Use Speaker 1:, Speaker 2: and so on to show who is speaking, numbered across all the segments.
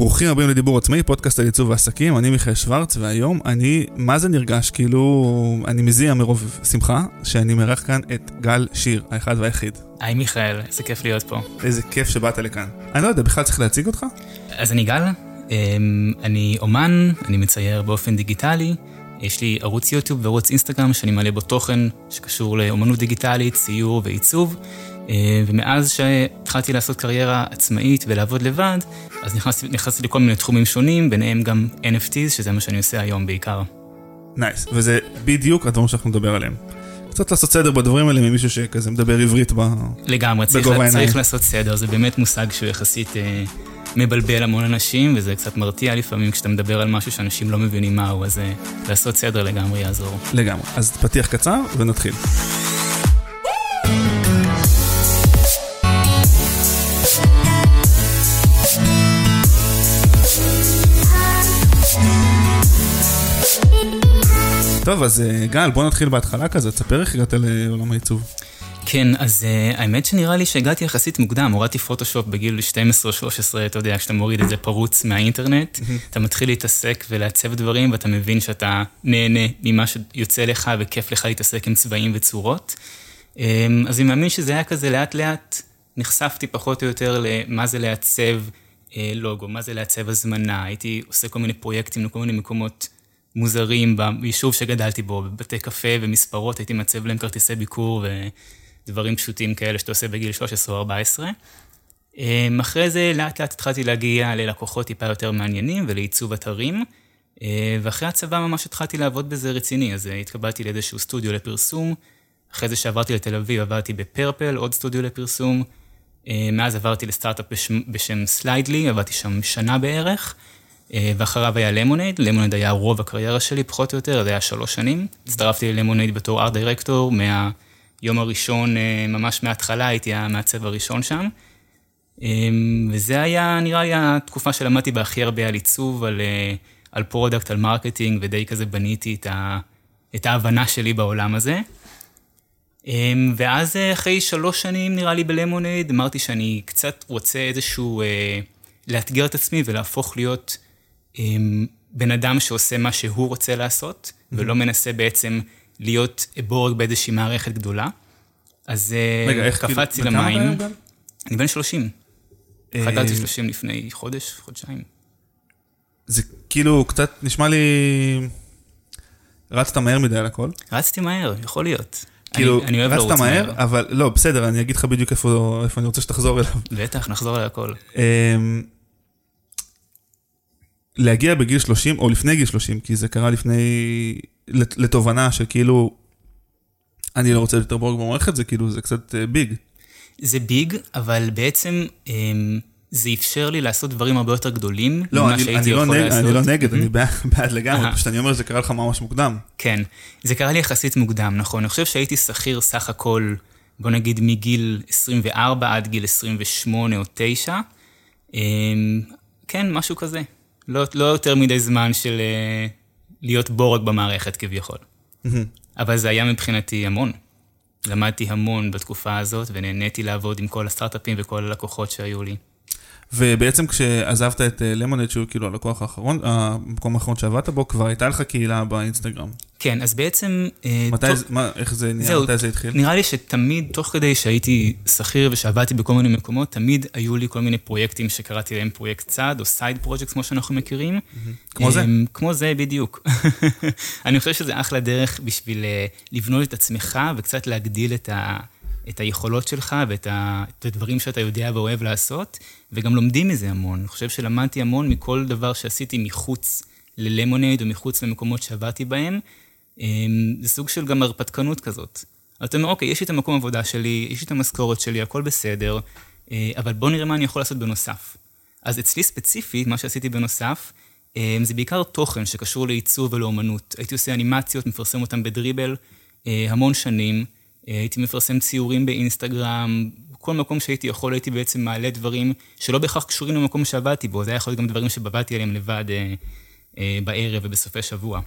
Speaker 1: ברוכים הבאים לדיבור עצמאי, פודקאסט על עיצוב ועסקים, אני מיכאל שוורץ, והיום אני, מה זה נרגש, כאילו, אני מזיע מרוב שמחה, שאני מארח כאן את גל שיר, האחד והיחיד.
Speaker 2: היי מיכאל, איזה כיף להיות פה.
Speaker 1: איזה כיף שבאת לכאן. אני לא יודע, בכלל צריך להציג אותך?
Speaker 2: אז אני גל, אמ, אני אומן, אני מצייר באופן דיגיטלי, יש לי ערוץ יוטיוב וערוץ אינסטגרם שאני מעלה בו תוכן שקשור לאומנות דיגיטלית, ציור ועיצוב. אה, ומאז שהתחלתי לעשות קריירה עצמאית ולעבוד לבד, אז נכנסתי, נכנסתי לכל מיני תחומים שונים, ביניהם גם NFTs, שזה מה שאני עושה היום בעיקר.
Speaker 1: נייס, nice. וזה בדיוק הדברים שאנחנו נדבר עליהם. קצת לעשות סדר בדברים האלה ממישהו שכזה מדבר עברית ב...
Speaker 2: לגמרי, צריך, צריך לעשות סדר, זה באמת מושג שהוא יחסית אה, מבלבל המון אנשים, וזה קצת מרתיע לפעמים כשאתה מדבר על משהו שאנשים לא מבינים מהו, אז אה, לעשות סדר לגמרי יעזור.
Speaker 1: לגמרי, אז פתיח קצר ונתחיל. טוב, אז אה, גל, בוא נתחיל בהתחלה כזה, תספר איך הגעת לעולם העיצוב.
Speaker 2: כן, אז uh, האמת שנראה לי שהגעתי יחסית מוקדם, הורדתי פוטושופ בגיל 12-13, אתה יודע, כשאתה מוריד את זה פרוץ מהאינטרנט, אתה מתחיל להתעסק ולעצב דברים, ואתה מבין שאתה נהנה ממה שיוצא לך וכיף לך להתעסק עם צבעים וצורות. Um, אז אני מאמין שזה היה כזה לאט לאט, נחשפתי פחות או יותר למה זה לעצב uh, לוגו, מה זה לעצב הזמנה, הייתי עושה כל מיני פרויקטים לכל מיני מקומות מוזרים ביישוב שגדלתי בו, בבתי קפה ומספרות, הייתי מעצב להם כרטיסי ביקור ודברים פשוטים כאלה שאתה עושה בגיל 13 או 14. אמ, אחרי זה לאט לאט התחלתי להגיע ללקוחות טיפה יותר מעניינים ולעיצוב אתרים. אה, ואחרי הצבא ממש התחלתי לעבוד בזה רציני, אז אה, התקבלתי לאיזשהו סטודיו לפרסום. אחרי זה שעברתי לתל אביב עבדתי בפרפל, עוד סטודיו לפרסום. אה, מאז עברתי לסטארט-אפ בשם סליידלי, עבדתי שם שנה בערך. אה, ואחריו היה למונייד, למונייד היה רוב הקריירה שלי, פחות או יותר, זה היה שלוש שנים. הצטרפתי ללמונייד בתור ארט דירקטור, מהיום הראשון, אה, ממש מההתחלה, הייתי המעצב הראשון שם. אה, וזה היה, נראה לי, התקופה שלמדתי בה הכי הרבה על עיצוב, על, על product, על marketing, ודי כזה בניתי את, ה, את ההבנה שלי בעולם הזה. ואז אחרי שלוש שנים, נראה לי, ב Lemonade, אמרתי שאני קצת רוצה איזשהו, לאתגר את עצמי ולהפוך להיות בן אדם שעושה מה שהוא רוצה לעשות, mm-hmm. ולא מנסה בעצם להיות בורג באיזושהי מערכת גדולה. אז אה, רגע, איך קפצתי כאילו, למים. אני בן 30. אה, חגגתי 30 לפני חודש, חודשיים.
Speaker 1: זה כאילו קצת נשמע לי... רצת מהר מדי על הכל?
Speaker 2: רצתי מהר, יכול להיות.
Speaker 1: כאילו, אני, אני רצת מהר, אבל לא, בסדר, אני אגיד לך בדיוק איפה, איפה אני רוצה שתחזור אליו.
Speaker 2: בטח, נחזור על הכל.
Speaker 1: להגיע בגיל 30, או לפני גיל 30, כי זה קרה לפני, לתובנה שכאילו, אני לא רוצה יותר בורג במערכת, זה כאילו, זה קצת ביג. אה,
Speaker 2: זה ביג, אבל בעצם אמ, זה אפשר לי לעשות דברים הרבה יותר גדולים
Speaker 1: לא, ממה אני, שהייתי אני לא יכול לא לעשות. אני לא נגד, mm-hmm. אני בעד, בעד לגמרי, פשוט אני אומר שזה קרה לך ממש מוקדם.
Speaker 2: כן, זה קרה לי יחסית מוקדם, נכון. אני חושב שהייתי שכיר סך הכל, בוא נגיד מגיל 24 עד גיל 28 או 9. אמ, כן, משהו כזה. לא, לא יותר מדי זמן של uh, להיות בורג במערכת כביכול. אבל זה היה מבחינתי המון. למדתי המון בתקופה הזאת, ונהניתי לעבוד עם כל הסטארט-אפים וכל הלקוחות שהיו לי.
Speaker 1: ובעצם כשעזבת את למונייד, אה, שהוא כאילו הלקוח האחרון, המקום האחרון שעבדת בו, כבר הייתה לך קהילה באינסטגרם.
Speaker 2: כן, אז בעצם...
Speaker 1: אה, מתי, תוך... מה, איך זה נהיה, זהו, מתי זה התחיל?
Speaker 2: נראה לי שתמיד, תוך כדי שהייתי שכיר ושעבדתי בכל מיני מקומות, תמיד היו לי כל מיני פרויקטים שקראתי להם פרויקט צד, או side project, כמו שאנחנו מכירים.
Speaker 1: Mm-hmm. כמו זה?
Speaker 2: כמו זה, בדיוק. אני חושב שזה אחלה דרך בשביל אה, לבנות את עצמך וקצת להגדיל את ה... את היכולות שלך ואת הדברים שאתה יודע ואוהב לעשות, וגם לומדים מזה המון. אני חושב שלמדתי המון מכל דבר שעשיתי מחוץ ללמונייד או מחוץ למקומות שעבדתי בהם. אמ, זה סוג של גם הרפתקנות כזאת. אתה אומר, אוקיי, יש לי את המקום עבודה שלי, יש לי את המשכורת שלי, הכל בסדר, אה, אבל בוא נראה מה אני יכול לעשות בנוסף. אז אצלי ספציפית, מה שעשיתי בנוסף, אמ, זה בעיקר תוכן שקשור לעיצוב ולאומנות. הייתי עושה אנימציות, מפרסם אותן בדריבל אה, המון שנים. אה, הייתי מפרסם ציורים באינסטגרם, כל מקום שהייתי יכול הייתי בעצם מעלה דברים שלא בהכרח קשורים למקום שעבדתי בו, זה היה יכול להיות גם דברים שבבדתי עליהם לבד אה, אה, בערב ובסופי שבוע.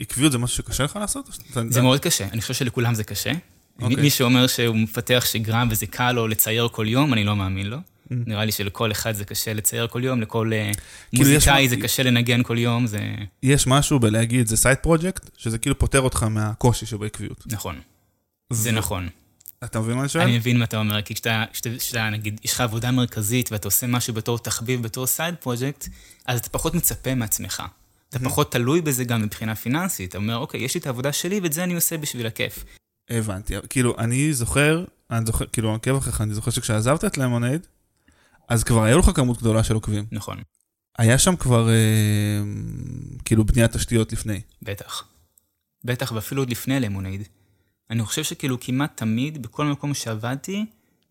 Speaker 1: עקביות זה משהו שקשה לך לעשות?
Speaker 2: זה מאוד קשה, אני חושב שלכולם זה קשה. Okay. אוקיי. מי שאומר שהוא מפתח שגרה וזה קל לו לצייר כל יום, אני לא מאמין לו. נראה לי שלכל אחד זה קשה לצייר כל יום, לכל אה,
Speaker 1: כאילו, יש
Speaker 2: מוזיקאי
Speaker 1: מה-
Speaker 2: זה קשה לנגן כל יום, זה
Speaker 1: יש משהו בלהגיד זה side project, שזה כאילו פותר אותך מהקושי שבעקביות.
Speaker 2: נכון. זה נכון.
Speaker 1: אתה מבין מה אני שואל?
Speaker 2: אני מבין מה אתה אומר, כי כשאתה, נגיד, יש לך עבודה מרכזית ואתה עושה משהו בתור תחביב, בתור side project, אז אתה פחות מצפה מעצמך. אתה פחות תלוי בזה גם מבחינה פיננסית. אתה אומר, אוקיי, יש לי את העבודה שלי ואת זה אני עושה בשביל הכיף.
Speaker 1: הבנתי. כאילו, אני זוכר, אני זוכר, כאילו, אני עוקב אחריך, אני זוכר שכשעזבת את למונייד, אז כבר היה לך כמות גדולה של עוקבים.
Speaker 2: נכון,
Speaker 1: היה שם כבר, אה, כאילו, בניית תשתיות לפני.
Speaker 2: בטח. בטח, ואפילו עוד לפני למונייד. אני חושב שכאילו כמעט תמיד, בכל מקום שעבדתי,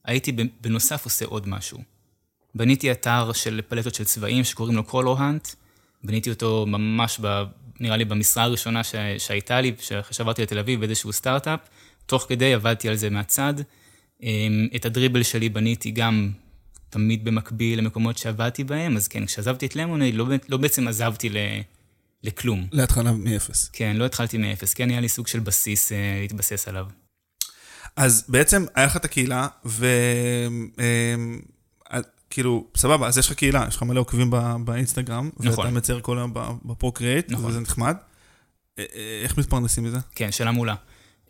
Speaker 2: הייתי בנוסף עושה עוד משהו. בניתי אתר של פלטות של צבעים שקוראים לו קולו-האנט, בניתי אותו ממש, ב, נראה לי, במשרה הראשונה ש, שהייתה לי, שאחרי שעברתי לתל אביב באיזשהו סטארט-אפ, תוך כדי עבדתי על זה מהצד. אמ, את ה Dribbble שלי בניתי גם תמיד במקביל למקומות שעבדתי בהם, אז כן, כשעזבתי את למונייד, לא, לא בעצם עזבתי ל, לכלום.
Speaker 1: להתחלה מאפס.
Speaker 2: כן, לא התחלתי מאפס, כן היה לי סוג של בסיס אה, להתבסס עליו.
Speaker 1: אז בעצם היה לך את הקהילה, ו... אמ, אה, כאילו, סבבה, אז יש לך קהילה, יש לך מלא עוקבים ב- באינסטגרם,
Speaker 2: נכון.
Speaker 1: ואתה מצייר כל היום ב- ב Procreate,
Speaker 2: נכון.
Speaker 1: וזה נחמד. אה, אה, איך מתפרנסים מזה?
Speaker 2: כן, שאלה מעולה.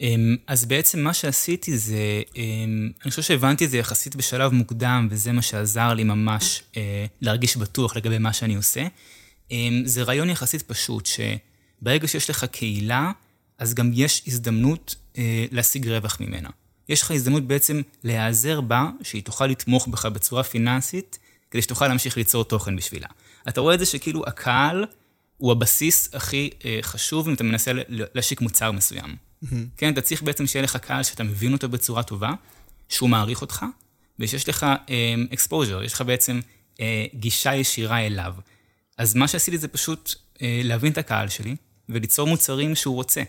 Speaker 2: אמ, אז בעצם מה שעשיתי זה, אמ, אני חושב שהבנתי את זה יחסית בשלב מוקדם, וזה מה שעזר לי ממש אה, להרגיש בטוח לגבי מה שאני עושה. אמ, זה רעיון יחסית פשוט, שברגע שיש לך קהילה, אז גם יש הזדמנות אה, להשיג רווח ממנה. יש לך הזדמנות בעצם להיעזר בה, שהיא תוכל לתמוך בך בצורה פיננסית, כדי שתוכל להמשיך ליצור תוכן בשבילה. אתה רואה את זה שכאילו הקהל הוא הבסיס הכי אה, חשוב אם אתה מנסה להשיק מוצר מסוים. כן, אתה צריך בעצם שיהיה לך קהל שאתה מבין אותו בצורה טובה, שהוא מעריך אותך, ושיש לך exposure, יש לך בעצם אה, גישה ישירה אליו. אז מה שעשיתי זה פשוט אה, להבין את הקהל שלי, וליצור מוצרים שהוא רוצה.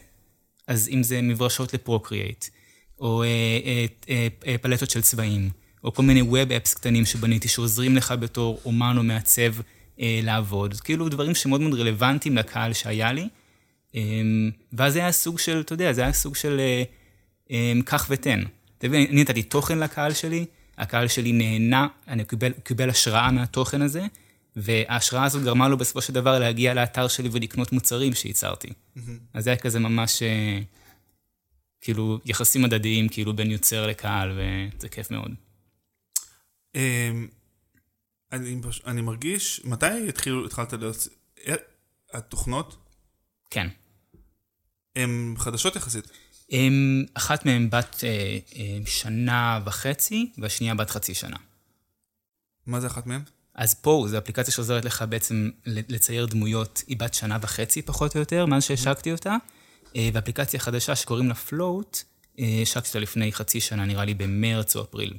Speaker 2: אז אם זה מברשות לפרוקריאייט, או אה, אה, אה, אה, פלטות של צבעים, או כל מיני ווב אפס קטנים שבניתי שעוזרים לך בתור אומן או מעצב אה, לעבוד. כאילו דברים שמאוד מאוד רלוונטיים לקהל שהיה לי. אה, ואז זה היה סוג של, אתה יודע, זה היה סוג של אה, אה, קח ותן. אתה מבין, אני נתתי תוכן לקהל שלי, הקהל שלי נהנה, אני קיבל, קיבל השראה מהתוכן הזה, וההשראה הזאת גרמה לו בסופו של דבר להגיע לאתר שלי ולקנות מוצרים שייצרתי. אז זה היה כזה ממש, אה, כאילו, יחסים הדדיים, כאילו, בין יוצר לקהל, וזה כיף מאוד.
Speaker 1: אמ, אני, אני מרגיש, מתי התחילו, התחלת להיות... אה, התוכנות
Speaker 2: כן.
Speaker 1: הן חדשות יחסית.
Speaker 2: הם, אחת מהן בת אה, אה, שנה וחצי, והשנייה בת חצי שנה.
Speaker 1: מה זה אחת מהן?
Speaker 2: אז פה, זו אפליקציה שעוזרת לך בעצם לצייר דמויות, היא בת שנה וחצי פחות או יותר, מאז שהשקתי אותה. אה, ואפליקציה חדשה שקוראים לה פלוט, השקתי אותה לפני חצי שנה, נראה לי במרץ או אפריל.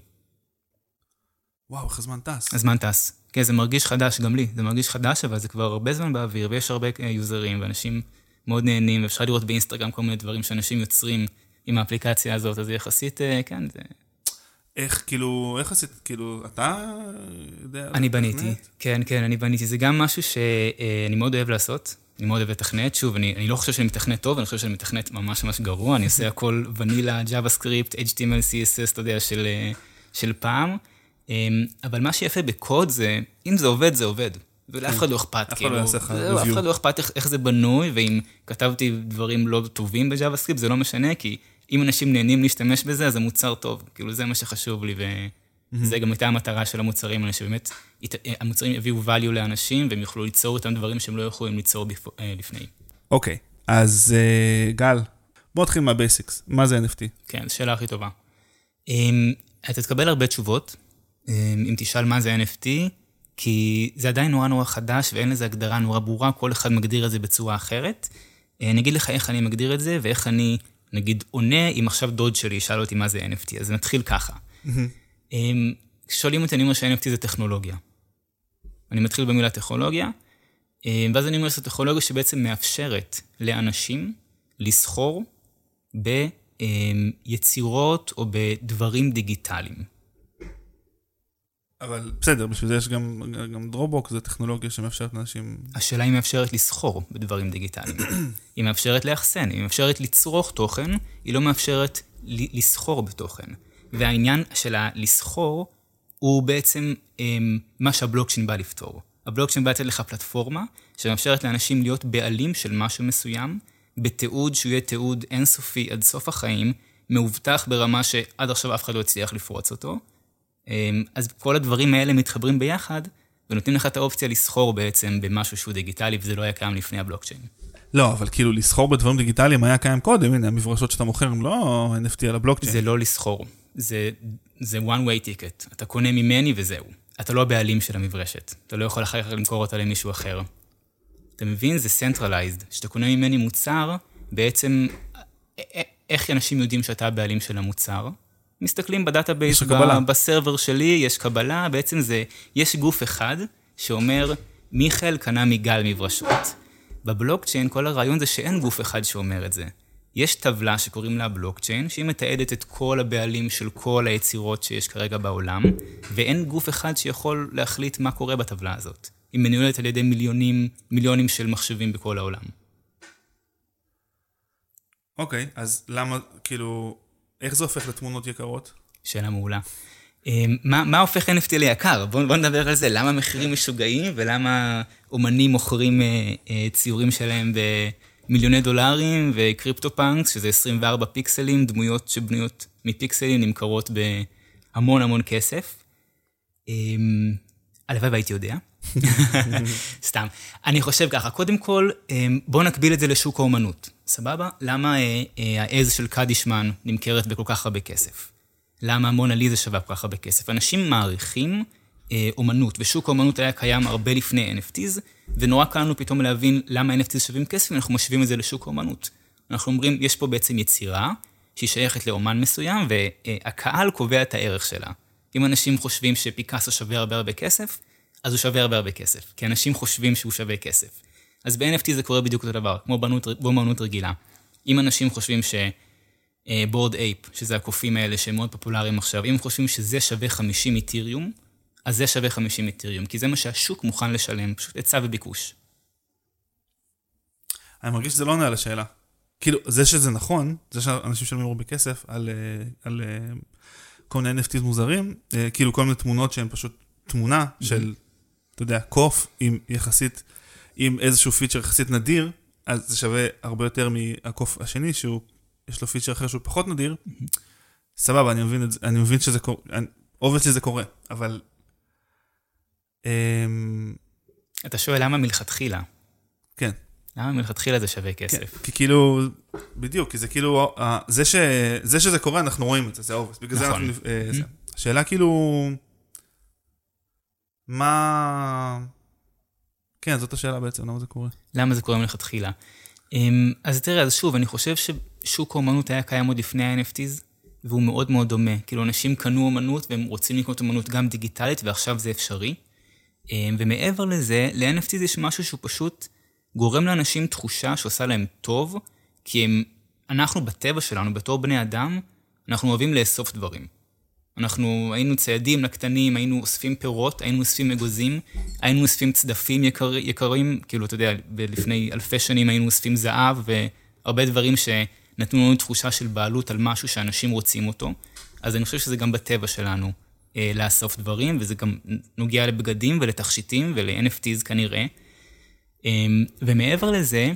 Speaker 1: וואו, איך הזמן טס.
Speaker 2: הזמן טס. כן, זה מרגיש חדש גם לי, זה מרגיש חדש, אבל זה כבר הרבה זמן באוויר, ויש הרבה אה, יוזרים, ואנשים מאוד נהנים, ואפשר לראות באינסטגרם כל מיני דברים שאנשים יוצרים עם האפליקציה הזאת, אז יחסית, אה, כן, זה...
Speaker 1: איך, כאילו, איך עשית, כאילו, אתה יודע...
Speaker 2: אני בניתי? כן, כן, אני בניתי. זה גם משהו שאני מאוד אוהב לעשות. אני מאוד אוהב לתכנת. שוב, אני, אני לא חושב שאני מתכנת טוב, אני חושב שאני מתכנת ממש ממש גרוע. אני עושה הכל ונילה, JavaScript, HTML, CSS, אתה יודע, של, של פעם. אמ, אבל מה שיפה בקוד זה, אם זה עובד, זה עובד. ולאף אחד לא אכפת,
Speaker 1: אחד לא
Speaker 2: אף. אחד לא אכפת איך, זה בנוי, ואם כתבתי דברים לא טובים ב-JavaScript, זה לא משנה, כי אם אנשים נהנים להשתמש בזה, אז המוצר טוב. כאילו, זה מה שחשוב לי, וזה גם הייתה המטרה של המוצרים האלה, שבאמת המוצרים יביאו value לאנשים, והם יוכלו ליצור איתם דברים שהם לא יכולים ליצור בפ- אה, לפני.
Speaker 1: אוקיי, אז אה, גל, בוא נתחיל מה basics. מה זה NFT?
Speaker 2: כן, זו שאלה הכי טובה. אמ, אתה תקבל הרבה תשובות, אמ, אם תשאל מה זה NFT, כי זה עדיין נורא נורא חדש ואין לזה הגדרה נורא ברורה, כל אחד מגדיר את זה בצורה אחרת. אה, אני אגיד לך איך אני מגדיר את זה, ואיך אני, נגיד, עונה אם עכשיו דוד שלי ישאל אותי מה זה NFT, אז נתחיל ככה. אמ, כששואלים אותי, אני אומר ש-NFT זה טכנולוגיה. אני מתחיל במילה טכנולוגיה, אמ, ואז אני אומר שזו טכנולוגיה שבעצם מאפשרת לאנשים לסחור ביצירות או בדברים דיגיטליים.
Speaker 1: אבל בסדר, בשביל זה יש גם, גם Dropbox, זו טכנולוגיה שמאפשרת לאנשים...
Speaker 2: השאלה היא מאפשרת לסחור בדברים דיגיטליים. היא מאפשרת לאחסן, היא מאפשרת לצרוך תוכן, היא לא מאפשרת לסחור בתוכן. והעניין של הלסחור הוא בעצם אמ, מה שהבלוקצ'יין בא לפתור. הבלוקצ'יין בא לתת לך פלטפורמה שמאפשרת לאנשים להיות בעלים של משהו מסוים, בתיעוד שהוא יהיה תיעוד אינסופי עד סוף החיים, מאובטח ברמה שעד עכשיו אף אחד לא הצליח לפרוץ אותו. אמ, אז כל הדברים האלה מתחברים ביחד, ונותנים לך את האופציה לסחור בעצם במשהו שהוא דיגיטלי, וזה לא היה קיים לפני הבלוקצ'יין.
Speaker 1: לא, אבל כאילו לסחור בדברים דיגיטליים היה קיים קודם, הנה, המברשות שאתה מוכר הם לא NFT על הבלוקצ'יין.
Speaker 2: זה לא לסחור, זה, זה one way ticket. אתה קונה ממני וזהו. אתה לא הבעלים של המברשת. אתה לא יכול אחר כך למכור אותה למישהו אחר. אתה מבין? זה centralized. כשאתה קונה ממני מוצר, בעצם, איך אנשים יודעים שאתה הבעלים של המוצר? מסתכלים ב database, ב server שלי, יש קבלה, בעצם זה, יש גוף אחד שאומר, מיכאל קנה מגל מברשות. בבלוקצ'יין כל הרעיון זה שאין גוף אחד שאומר את זה. יש טבלה שקוראים לה בלוקצ'יין, שהיא מתעדת את כל הבעלים של כל היצירות שיש כרגע בעולם, ואין גוף אחד שיכול להחליט מה קורה בטבלה הזאת. היא מנוהלת על ידי מיליונים, מיליונים של מחשבים בכל העולם.
Speaker 1: אוקיי, okay, אז למה, כאילו, איך זה הופך לתמונות יקרות?
Speaker 2: שאלה מעולה. אמ, מה, מה הופך NFT ליקר? בואו בוא נדבר על זה. למה מחירים משוגעים ולמה אומנים מוכרים אה, אה, ציורים שלהם במיליוני דולרים וקריפטו פאנקס, שזה 24 פיקסלים, דמויות שבנויות מפיקסלים נמכרות בהמון המון כסף. אה, הלוואי והייתי יודע. סתם. אני חושב ככה, קודם כל, אמ, בואו נקביל את זה לשוק האומנות, סבבה? למה אה, אה, העז של קדישמן נמכרת בכל כך הרבה כסף? למה מונליזה שווה כל כך הרבה כסף? אנשים מעריכים אה, אומנות, ושוק האומנות היה קיים הרבה לפני NFTs, ונורא קל לנו פתאום להבין למה NFTs שווים כסף, ואנחנו משווים את זה לשוק האומנות. אנחנו אומרים, יש פה בעצם יצירה שהיא שייכת לאומן מסוים, והקהל קובע את הערך שלה. אם אנשים חושבים שפיקאסו שווה הרבה הרבה כסף, אז הוא שווה הרבה הרבה כסף, כי אנשים חושבים שהוא שווה כסף. אז ב-NFT זה קורה בדיוק אותו דבר, כמו באמנות רגילה. אם אנשים חושבים ש... בורד אייפ, שזה הקופים האלה שהם מאוד פופולריים עכשיו, אם חושבים שזה שווה 50 איתיריום, אז זה שווה 50 איתיריום, כי זה מה שהשוק מוכן לשלם, פשוט היצע וביקוש.
Speaker 1: אני מרגיש שזה לא עונה על השאלה. כאילו, זה שזה נכון, זה שאנשים משלמים הרבה כסף על, אה, על, על אה, כל מיני NFT מוזרים, אה, כאילו כל מיני תמונות שהן פשוט תמונה של, אתה יודע, קוף עם יחסית, עם איזשהו פיצ'ר יחסית נדיר, אז זה שווה הרבה יותר מהקוף השני, שהוא יש לו פיצ'ר אחר שהוא פחות נדיר, סבבה, אני מבין, זה, אני מבין שזה קורה, obviously זה קורה, אבל... אמ,
Speaker 2: אתה שואל למה מלכתחילה.
Speaker 1: כן.
Speaker 2: למה מלכתחילה זה שווה כסף? כן,
Speaker 1: כי כאילו, בדיוק, כי זה כאילו, זה, ש, זה שזה קורה, אנחנו רואים את זה, זה obvious. בגלל נכון. זה אנחנו... אה, זה. השאלה כאילו, מה... כן, זאת השאלה בעצם, למה זה קורה?
Speaker 2: למה זה קורה מלכתחילה? אמ, אז תראה, אז שוב, אני חושב ששוק האומנות היה קיים עוד לפני ה-NFTs, והוא מאוד מאוד דומה. כאילו, אנשים קנו אומנות והם רוצים לקנות אומנות גם דיגיטלית, ועכשיו זה אפשרי. אמ, ומעבר לזה, ל-NFTs יש משהו שהוא פשוט גורם לאנשים תחושה שעושה להם טוב, כי הם, אנחנו בטבע שלנו, בתור בני אדם, אנחנו אוהבים לאסוף דברים. אנחנו היינו ציידים לקטנים, היינו אוספים פירות, היינו אוספים אגוזים, היינו אוספים צדפים יקר, יקרים, כאילו, אתה יודע, לפני אלפי שנים היינו אוספים זהב, והרבה דברים שנתנו לנו תחושה של בעלות על משהו שאנשים רוצים אותו. אז אני חושב שזה גם בטבע שלנו אה, לאסוף דברים, וזה גם נוגע לבגדים ולתכשיטים ול-NFTs כנראה. אה, ומעבר לזה,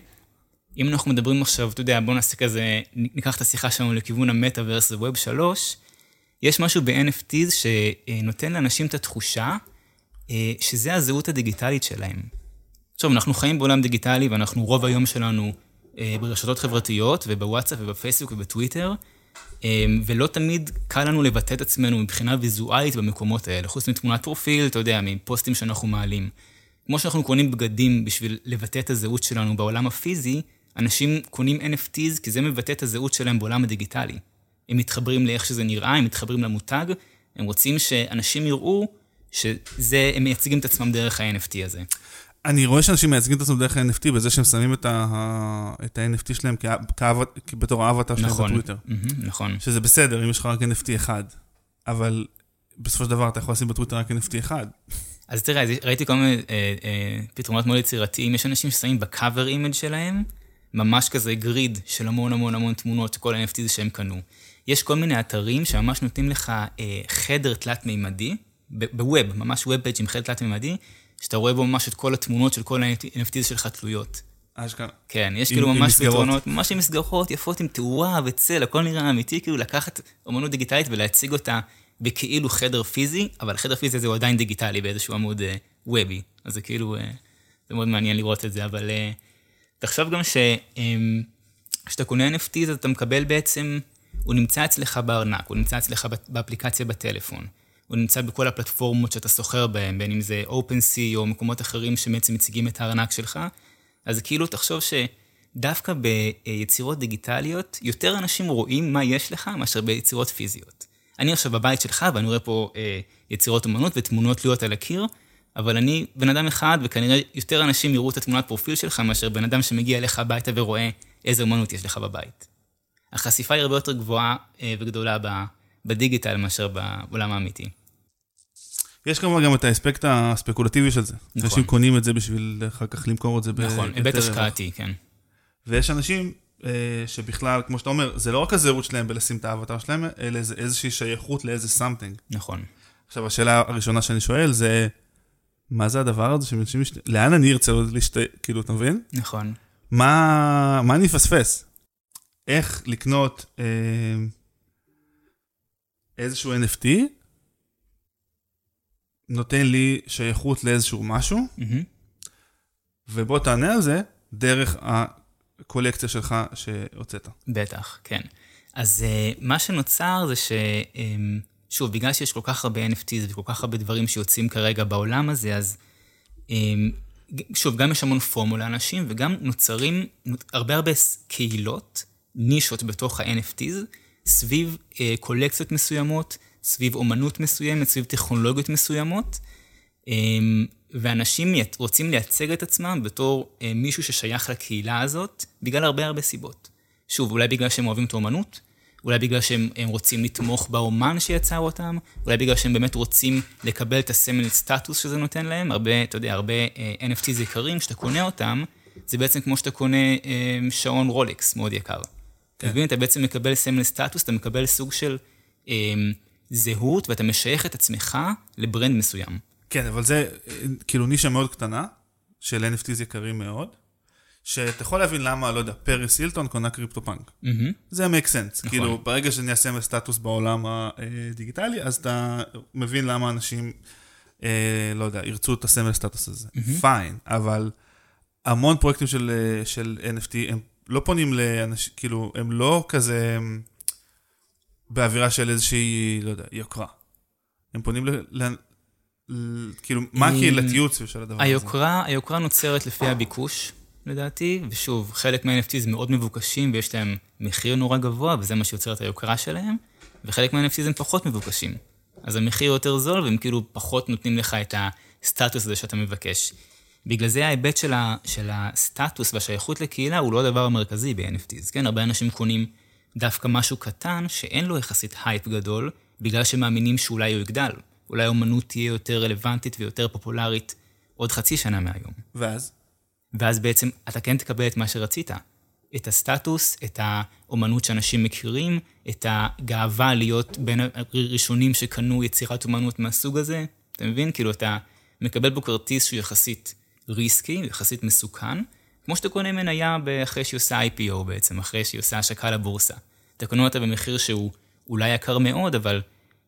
Speaker 2: אם אנחנו מדברים עכשיו, אתה יודע, בואו נעשה כזה, ניקח את השיחה שלנו לכיוון המטאוורס וווב 3, יש משהו ב-NFTs שנותן לאנשים את התחושה אה, שזה הזהות הדיגיטלית שלהם. עכשיו, אנחנו חיים בעולם דיגיטלי ואנחנו רוב היום שלנו אה, ברשתות חברתיות ובוואטסאפ ובפייסבוק ובטוויטר, אה, ולא תמיד קל לנו לבטא את עצמנו מבחינה ויזואלית במקומות האלה, חוץ מתמונת פרופיל, אתה יודע, מפוסטים שאנחנו מעלים. כמו שאנחנו קונים בגדים בשביל לבטא את הזהות שלנו בעולם הפיזי, אנשים קונים NFTs כי זה מבטא את הזהות שלהם בעולם הדיגיטלי. הם מתחברים לאיך שזה נראה, הם מתחברים למותג, הם רוצים שאנשים יראו שזה, הם מייצגים את עצמם דרך ה-NFT הזה.
Speaker 1: אני רואה שאנשים מייצגים את עצמם דרך ה-NFT בזה שהם שמים את ה-NFT שלהם בתור האבטר שלהם נכון, בטוויטר.
Speaker 2: נכון.
Speaker 1: שזה בסדר, אם יש לך רק NFT אחד, אבל בסופו של דבר אתה יכול לשים בטוויטר רק NFT אחד.
Speaker 2: אז תראה, ראיתי כל מיני אה, אה, פתרונות מאוד יצירתיים. יש אנשים ששמים ב cover image שלהם, ממש כזה גריד של המון המון המון תמונות, כל ה-NFT שהם קנו. יש כל מיני אתרים שממש נותנים לך אה, חדר תלת-מימדי, בווב, ממש ווב פייג' עם חלק תלת-ממדי, שאתה רואה בו ממש את כל התמונות של כל ה-NFTs שלך תלויות.
Speaker 1: אשכרה.
Speaker 2: כן, יש
Speaker 1: עם-
Speaker 2: כאילו ממש. פתרונות, ממש עם מסגרות יפות, עם תאורה וצל, הכל נראה אמיתי, כאילו לקחת אמנות דיגיטלית ולהציג אותה בכאילו חדר פיזי, אבל החדר פיזי הזה הוא עדיין דיגיטלי באיזשהו עמוד אה, וובי. אז זה כאילו, אה, זה מאוד מעניין לראות את זה, אבל אה, תחשוב גם שכשאתה קונה NFT אז אתה מקבל בעצם, הוא נמצא אצלך בארנק, הוא נמצא אצלך באפליקציה בטלפון, הוא נמצא בכל הפלטפורמות שאתה סוחר בהן, בין אם זה OpenSea או מקומות אחרים שבעצם מציגים את הארנק שלך, אז כאילו תחשוב שדווקא ביצירות דיגיטליות, יותר אנשים רואים מה יש לך מאשר ביצירות פיזיות. אני עכשיו בבית שלך ואני רואה פה אה, יצירות אומנות ותמונות תלויות על הקיר, אבל אני בן אדם אחד, וכנראה יותר אנשים יראו את התמונת פרופיל שלך מאשר בן אדם שמגיע אליך הביתה ורואה איזה אומנות יש לך בבית. החשיפה היא הרבה יותר גבוהה אה, וגדולה בדיגיטל מאשר בעולם האמיתי.
Speaker 1: יש כמובן גם את האספקט הספקולטיבי של זה.
Speaker 2: נכון.
Speaker 1: אנשים קונים את זה בשביל אחר כך למכור את זה.
Speaker 2: נכון, היבט. השקעתי, כן.
Speaker 1: ויש אנשים אה, שבכלל, כמו שאתה אומר, זה לא רק הזהות שלהם בלשים את האבטר שלהם, אלא זה איזושהי שייכות לאיזה something.
Speaker 2: נכון.
Speaker 1: עכשיו, השאלה הראשונה שאני שואל זה, מה זה הדבר הזה שאנשים. לאן אני ארצה להשת... כאילו, אתה מבין?
Speaker 2: נכון.
Speaker 1: מה, מה אני אפספס? איך לקנות אה, איזשהו NFT נותן לי שייכות לאיזשהו משהו,
Speaker 2: מהמם.
Speaker 1: ובוא תענה על זה דרך הקולקציה שלך שהוצאת.
Speaker 2: בטח, כן. אז uh, מה שנוצר זה ש... Um, שוב, בגלל שיש כל כך הרבה NFTs וכל כך הרבה דברים שיוצאים כרגע בעולם הזה, אז um, שוב, גם יש המון פומו לאנשים, וגם נוצרים הרבה הרבה קהילות, נישות בתוך ה-NFTs, סביב uh, קולקציות מסוימות, סביב אומנות מסוימת, סביב טכנולוגיות מסוימות, um, ואנשים רוצים לייצג את עצמם בתור uh, מישהו ששייך לקהילה הזאת, בגלל הרבה הרבה סיבות. שוב, אולי בגלל שהם אוהבים את האומנות, אולי בגלל שהם הם רוצים לתמוך באומן שיצר אותם, אולי בגלל שהם באמת רוצים לקבל את הסמל סטטוס שזה נותן להם, הרבה, אתה יודע, הרבה אה, NFTs יקרים, שאתה קונה אותם, זה בעצם כמו שאתה קונה אה, שעון רולקס מאוד יקר. אתה מבין? אתה בעצם מקבל סמל סטטוס, אתה מקבל סוג של אה, זהות, ואתה משייך את עצמך ל brand מסוים.
Speaker 1: כן, אבל זה אה, כאילו נישה מאוד קטנה, של NFTs יקרים מאוד, שאתה יכול להבין למה, לא יודע, פריס הילטון קונה CryptoPunk.
Speaker 2: מהמם.
Speaker 1: זה make sense.
Speaker 2: נכון.
Speaker 1: כאילו, ברגע שאני אעשה סטטוס בעולם הדיגיטלי, אז אתה מבין למה אנשים, אה, לא יודע, ירצו את הסמל סטטוס הזה. fine, אבל המון פרויקטים של, אה, של NFT, הם לא פונים לאנשים, כאילו, הם לא כזה הם, באווירה של איזושהי, לא יודע, יוקרה. הם פונים ל... ל, ל כאילו, מה הקהילתיות של הדבר הזה?
Speaker 2: היוקרה, היוקרה נוצרת לפי הביקוש, לדעתי, ושוב, חלק מה-NFTs מאוד מבוקשים ויש להם מחיר נורא גבוה, וזה מה שיוצר את היוקרה שלהם, וחלק מה-NFTs הם פחות מבוקשים. אז המחיר יותר זול, והם כאילו פחות נותנים לך את הסטטוס הזה שאתה מבקש. בגלל זה ההיבט של, ה, של הסטטוס והשייכות לקהילה הוא לא הדבר המרכזי ב-NFTs, כן? הרבה אנשים קונים דווקא משהו קטן שאין לו יחסית הייפ גדול, בגלל שמאמינים שאולי הוא יגדל. אולי האומנות תהיה יותר רלוונטית ויותר פופולרית עוד חצי שנה מהיום.
Speaker 1: ואז?
Speaker 2: ואז בעצם אתה כן תקבל את מה שרצית. את הסטטוס, את האומנות שאנשים מכירים, את הגאווה להיות בין הראשונים שקנו יצירת אומנות מהסוג הזה. אתה מבין? כאילו אתה מקבל בו כרטיס שהוא יחסית ריסקי, יחסית מסוכן, כמו שאתה קונה מניה אחרי שהיא עושה IPO בעצם, אחרי שהיא עושה השקה לבורסה. אתה קונה אותה במחיר שהוא אולי יקר מאוד, אבל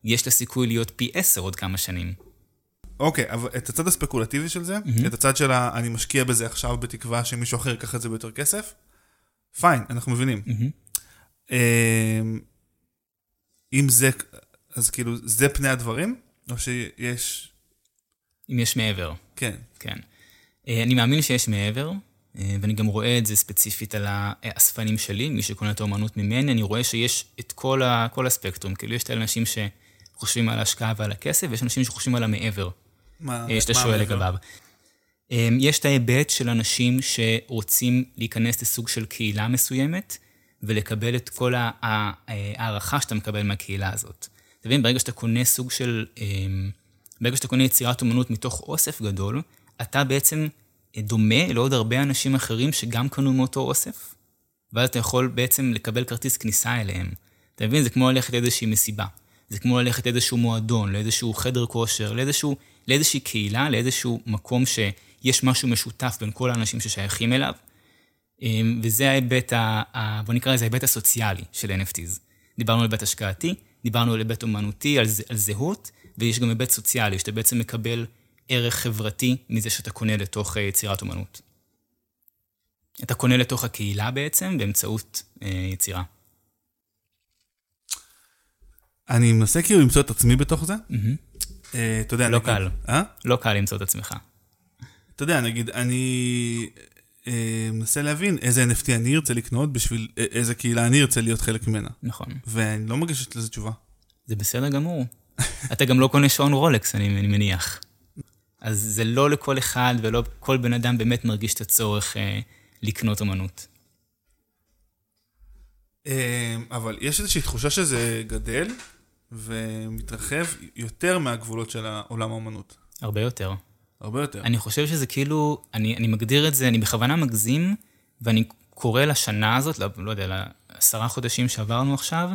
Speaker 2: יש לה סיכוי להיות פי עשר עוד כמה שנים.
Speaker 1: אוקיי, אבל את הצד הספקולטיבי של זה, mm-hmm. את הצד של ה... אני משקיע בזה עכשיו בתקווה שמישהו אחר ייקח את זה ביותר כסף, פיין, אנחנו מבינים.
Speaker 2: Mm-hmm.
Speaker 1: אם זה, אז כאילו, זה פני הדברים? או שיש...
Speaker 2: אם יש מעבר.
Speaker 1: כן.
Speaker 2: כן. אה, אני מאמין שיש מעבר, אה, ואני גם רואה את זה ספציפית על האספנים שלי, מי שקונה את האומנות ממני, אני רואה שיש את כל, ה, כל הספקטרום. כאילו, יש את האנשים שחושבים על ההשקעה ועל הכסף, ויש אנשים שחושבים על המעבר,
Speaker 1: מה,
Speaker 2: אה, שאתה שואל? לגביו. אה, יש את ההיבט של אנשים שרוצים להיכנס לסוג של קהילה מסוימת, ולקבל את כל ההערכה שאתה מקבל מהקהילה הזאת. אתה מבין, ברגע שאתה קונה סוג של... אה, ברגע שאתה קונה יצירת אומנות מתוך אוסף גדול, אתה בעצם דומה לעוד הרבה אנשים אחרים שגם קנו מאותו אוסף, ואז אתה יכול בעצם לקבל כרטיס כניסה אליהם. אתה מבין? זה כמו ללכת לאיזושהי מסיבה. זה כמו ללכת לאיזשהו מועדון, לאיזשהו חדר כושר, לאיזשהו, לאיזושהי קהילה, לאיזשהו מקום שיש משהו משותף בין כל האנשים ששייכים אליו. אמ, וזה ההיבט, ה, בוא נקרא לזה ההיבט הסוציאלי של NFTs. דיברנו על היבט השקעתי, דיברנו על היבט אומנותי, על, על זהות, ויש גם היבט סוציאלי, שאתה בעצם מקבל ערך חברתי מזה שאתה קונה לתוך אה, יצירת אומנות. אתה קונה לתוך הקהילה בעצם באמצעות אה, יצירה.
Speaker 1: אני מנסה כאילו למצוא את עצמי בתוך זה. אה, אתה יודע,
Speaker 2: לא
Speaker 1: נגיד-
Speaker 2: קל.
Speaker 1: אה?
Speaker 2: לא קל למצוא את עצמך.
Speaker 1: אתה יודע, נגיד, אני אה, מנסה להבין איזה NFT אני ארצה לקנות בשביל איזה קהילה אני ארצה להיות חלק ממנה.
Speaker 2: נכון.
Speaker 1: ואני לא מרגיש לזה תשובה.
Speaker 2: זה בסדר גמור. אתה גם לא קונה שעון רולקס, אני, אני מניח. אז זה לא לכל אחד ולא כל בן אדם באמת מרגיש את הצורך אה, לקנות אומנות.
Speaker 1: אה, אבל יש איזושהי תחושה שזה גדל ומתרחב יותר מהגבולות של העולם האומנות.
Speaker 2: הרבה יותר.
Speaker 1: הרבה יותר.
Speaker 2: אני חושב שזה כאילו, אני, אני מגדיר את זה, אני בכוונה מגזים, ואני קורא לשנה הזאת, לא, לא יודע, לעשרה חודשים שעברנו עכשיו,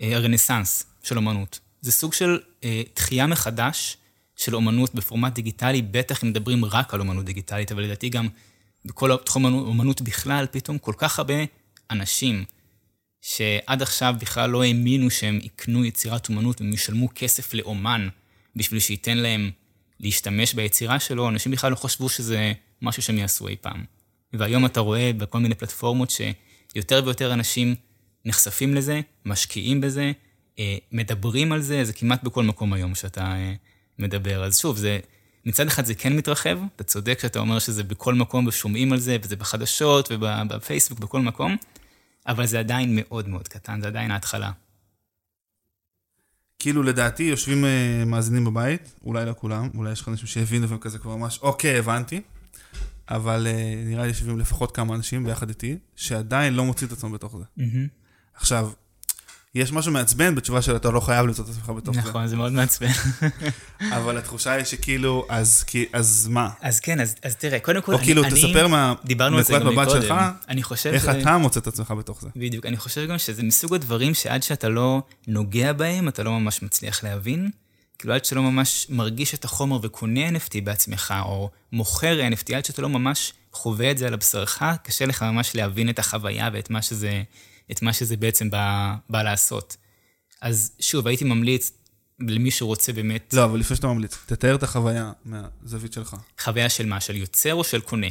Speaker 2: אה, הרנסאנס של אומנות. זה סוג של אה, תחייה מחדש של אומנות בפורמט דיגיטלי, בטח אם מדברים רק על אומנות דיגיטלית, אבל לדעתי גם בכל תחום אומנות בכלל, פתאום כל כך הרבה אנשים שעד עכשיו בכלל לא האמינו שהם יקנו יצירת אומנות, הם ישלמו כסף לאומן בשביל שייתן להם להשתמש ביצירה שלו, אנשים בכלל לא חשבו שזה משהו שהם יעשו אי פעם. והיום אתה רואה בכל מיני פלטפורמות שיותר ויותר אנשים נחשפים לזה, משקיעים בזה, אה, מדברים על זה, זה כמעט בכל מקום היום שאתה אה, מדבר. אז שוב, זה, מצד אחד זה כן מתרחב, אתה צודק שאתה אומר שזה בכל מקום ושומעים על זה, וזה בחדשות ובפייסבוק, בכל מקום, אבל זה עדיין מאוד מאוד קטן, זה עדיין ההתחלה.
Speaker 1: כאילו לדעתי יושבים אה, מאזינים בבית, אולי לא כולם, אולי יש לך אנשים שהבינו והם כזה כבר ממש, אוקיי, הבנתי. אבל אה, נראה לי יושבים לפחות כמה אנשים ביחד איתי, שעדיין לא מוצאים את עצמם בתוך זה. עכשיו, יש משהו מעצבן בתשובה של אתה לא חייב למצוא את עצמך בתוך זה.
Speaker 2: נכון, זה מאוד מעצבן.
Speaker 1: אבל התחושה היא שכאילו, אז, כי- אז מה?
Speaker 2: אז כן, אז, אז תראה, קודם כל,
Speaker 1: או
Speaker 2: אני,
Speaker 1: כאילו,
Speaker 2: אני,
Speaker 1: תספר מה...
Speaker 2: דיברנו על זה גם מקודם.
Speaker 1: שלך,
Speaker 2: אני חושב
Speaker 1: איך
Speaker 2: ש...
Speaker 1: אתה מוצא את עצמך בתוך זה.
Speaker 2: בדיוק, אני חושב גם שזה מסוג הדברים שעד שאתה לא נוגע בהם, אתה לא ממש מצליח להבין. כאילו עד שאתה לא ממש מרגיש את החומר וקונה NFT בעצמך, או מוכר NFT, עד שאתה לא ממש חווה את זה על הבשרך, קשה לך ממש להבין את החוויה ואת מה שזה, את מה שזה בעצם בא, בא לעשות. אז שוב, הייתי ממליץ למי שרוצה באמת
Speaker 1: לא, אבל לפני שאתה ממליץ, תתאר את החוויה מהזווית שלך.
Speaker 2: חוויה של מה, של יוצר או של קונה?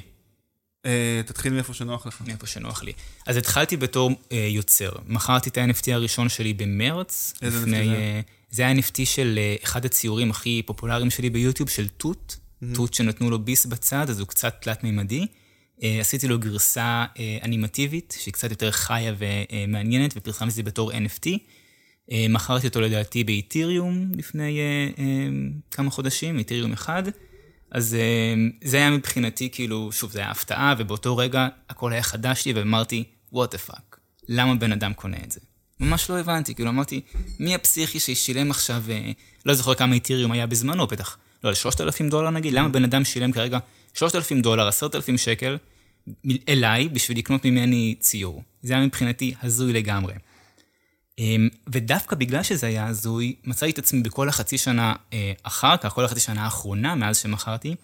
Speaker 1: אה, תתחיל מאיפה שנוח לך.
Speaker 2: מאיפה שנוח לי. אז התחלתי בתור אה, יוצר. מכרתי את ה-NFT הראשון שלי במרץ.
Speaker 1: איזה NFT זה?
Speaker 2: אה, זה היה NFT של אה, אחד הציורים הכי פופולריים שלי ביוטיוב, של תות. תות שנתנו לו ביס בצד, אז הוא קצת תלת-מימדי. אה, עשיתי לו גרסה אה, אנימטיבית, שהיא קצת יותר חיה ומעניינת, ופרסמתי את זה בתור NFT. אה, מכרתי אותו לדעתי באיתיריום לפני כמה חודשים, איתיריום אחד. אז זה היה מבחינתי, כאילו, שוב, זה היה הפתעה, ובאותו רגע הכל היה חדש לי, ואמרתי, what the fuck, למה בן אדם קונה את זה? ממש לא הבנתי, כאילו אמרתי, מי הפסיכי ששילם עכשיו, לא זוכר כמה איתיריום היה בזמנו, בטח, לא, על 3,000 דולר נגיד, למה בן אדם שילם כרגע 3,000 דולר, 10,000 שקל, אליי, בשביל לקנות ממני ציור? זה היה מבחינתי הזוי לגמרי. אמ, ודווקא בגלל שזה היה הזוי, מצאתי את עצמי בכל החצי שנה אה, אחר כך, כל החצי שנה האחרונה מאז שמכרתי,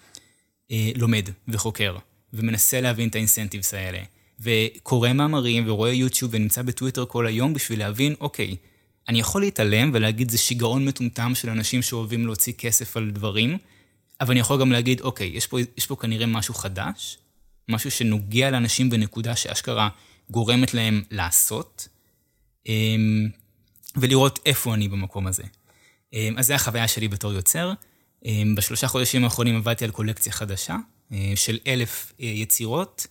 Speaker 2: אה, לומד וחוקר, ומנסה להבין את האינסנטיבס האלה. וקורא מאמרים ורואה יוטיוב ונמצא בטוויטר כל היום בשביל להבין, אוקיי, אני יכול להתעלם ולהגיד זה שיגעון מטומטם של אנשים שאוהבים להוציא כסף על דברים, אבל אני יכול גם להגיד, אוקיי, יש פה, יש פה כנראה משהו חדש, משהו שנוגע לאנשים בנקודה שאשכרה גורמת להם לעשות, אמ, ולראות איפה אני במקום הזה. אמ, אז זו החוויה שלי בתור יוצר. אמ, בשלושה חודשים האחרונים עבדתי על קולקציה חדשה של אלף אה, יצירות.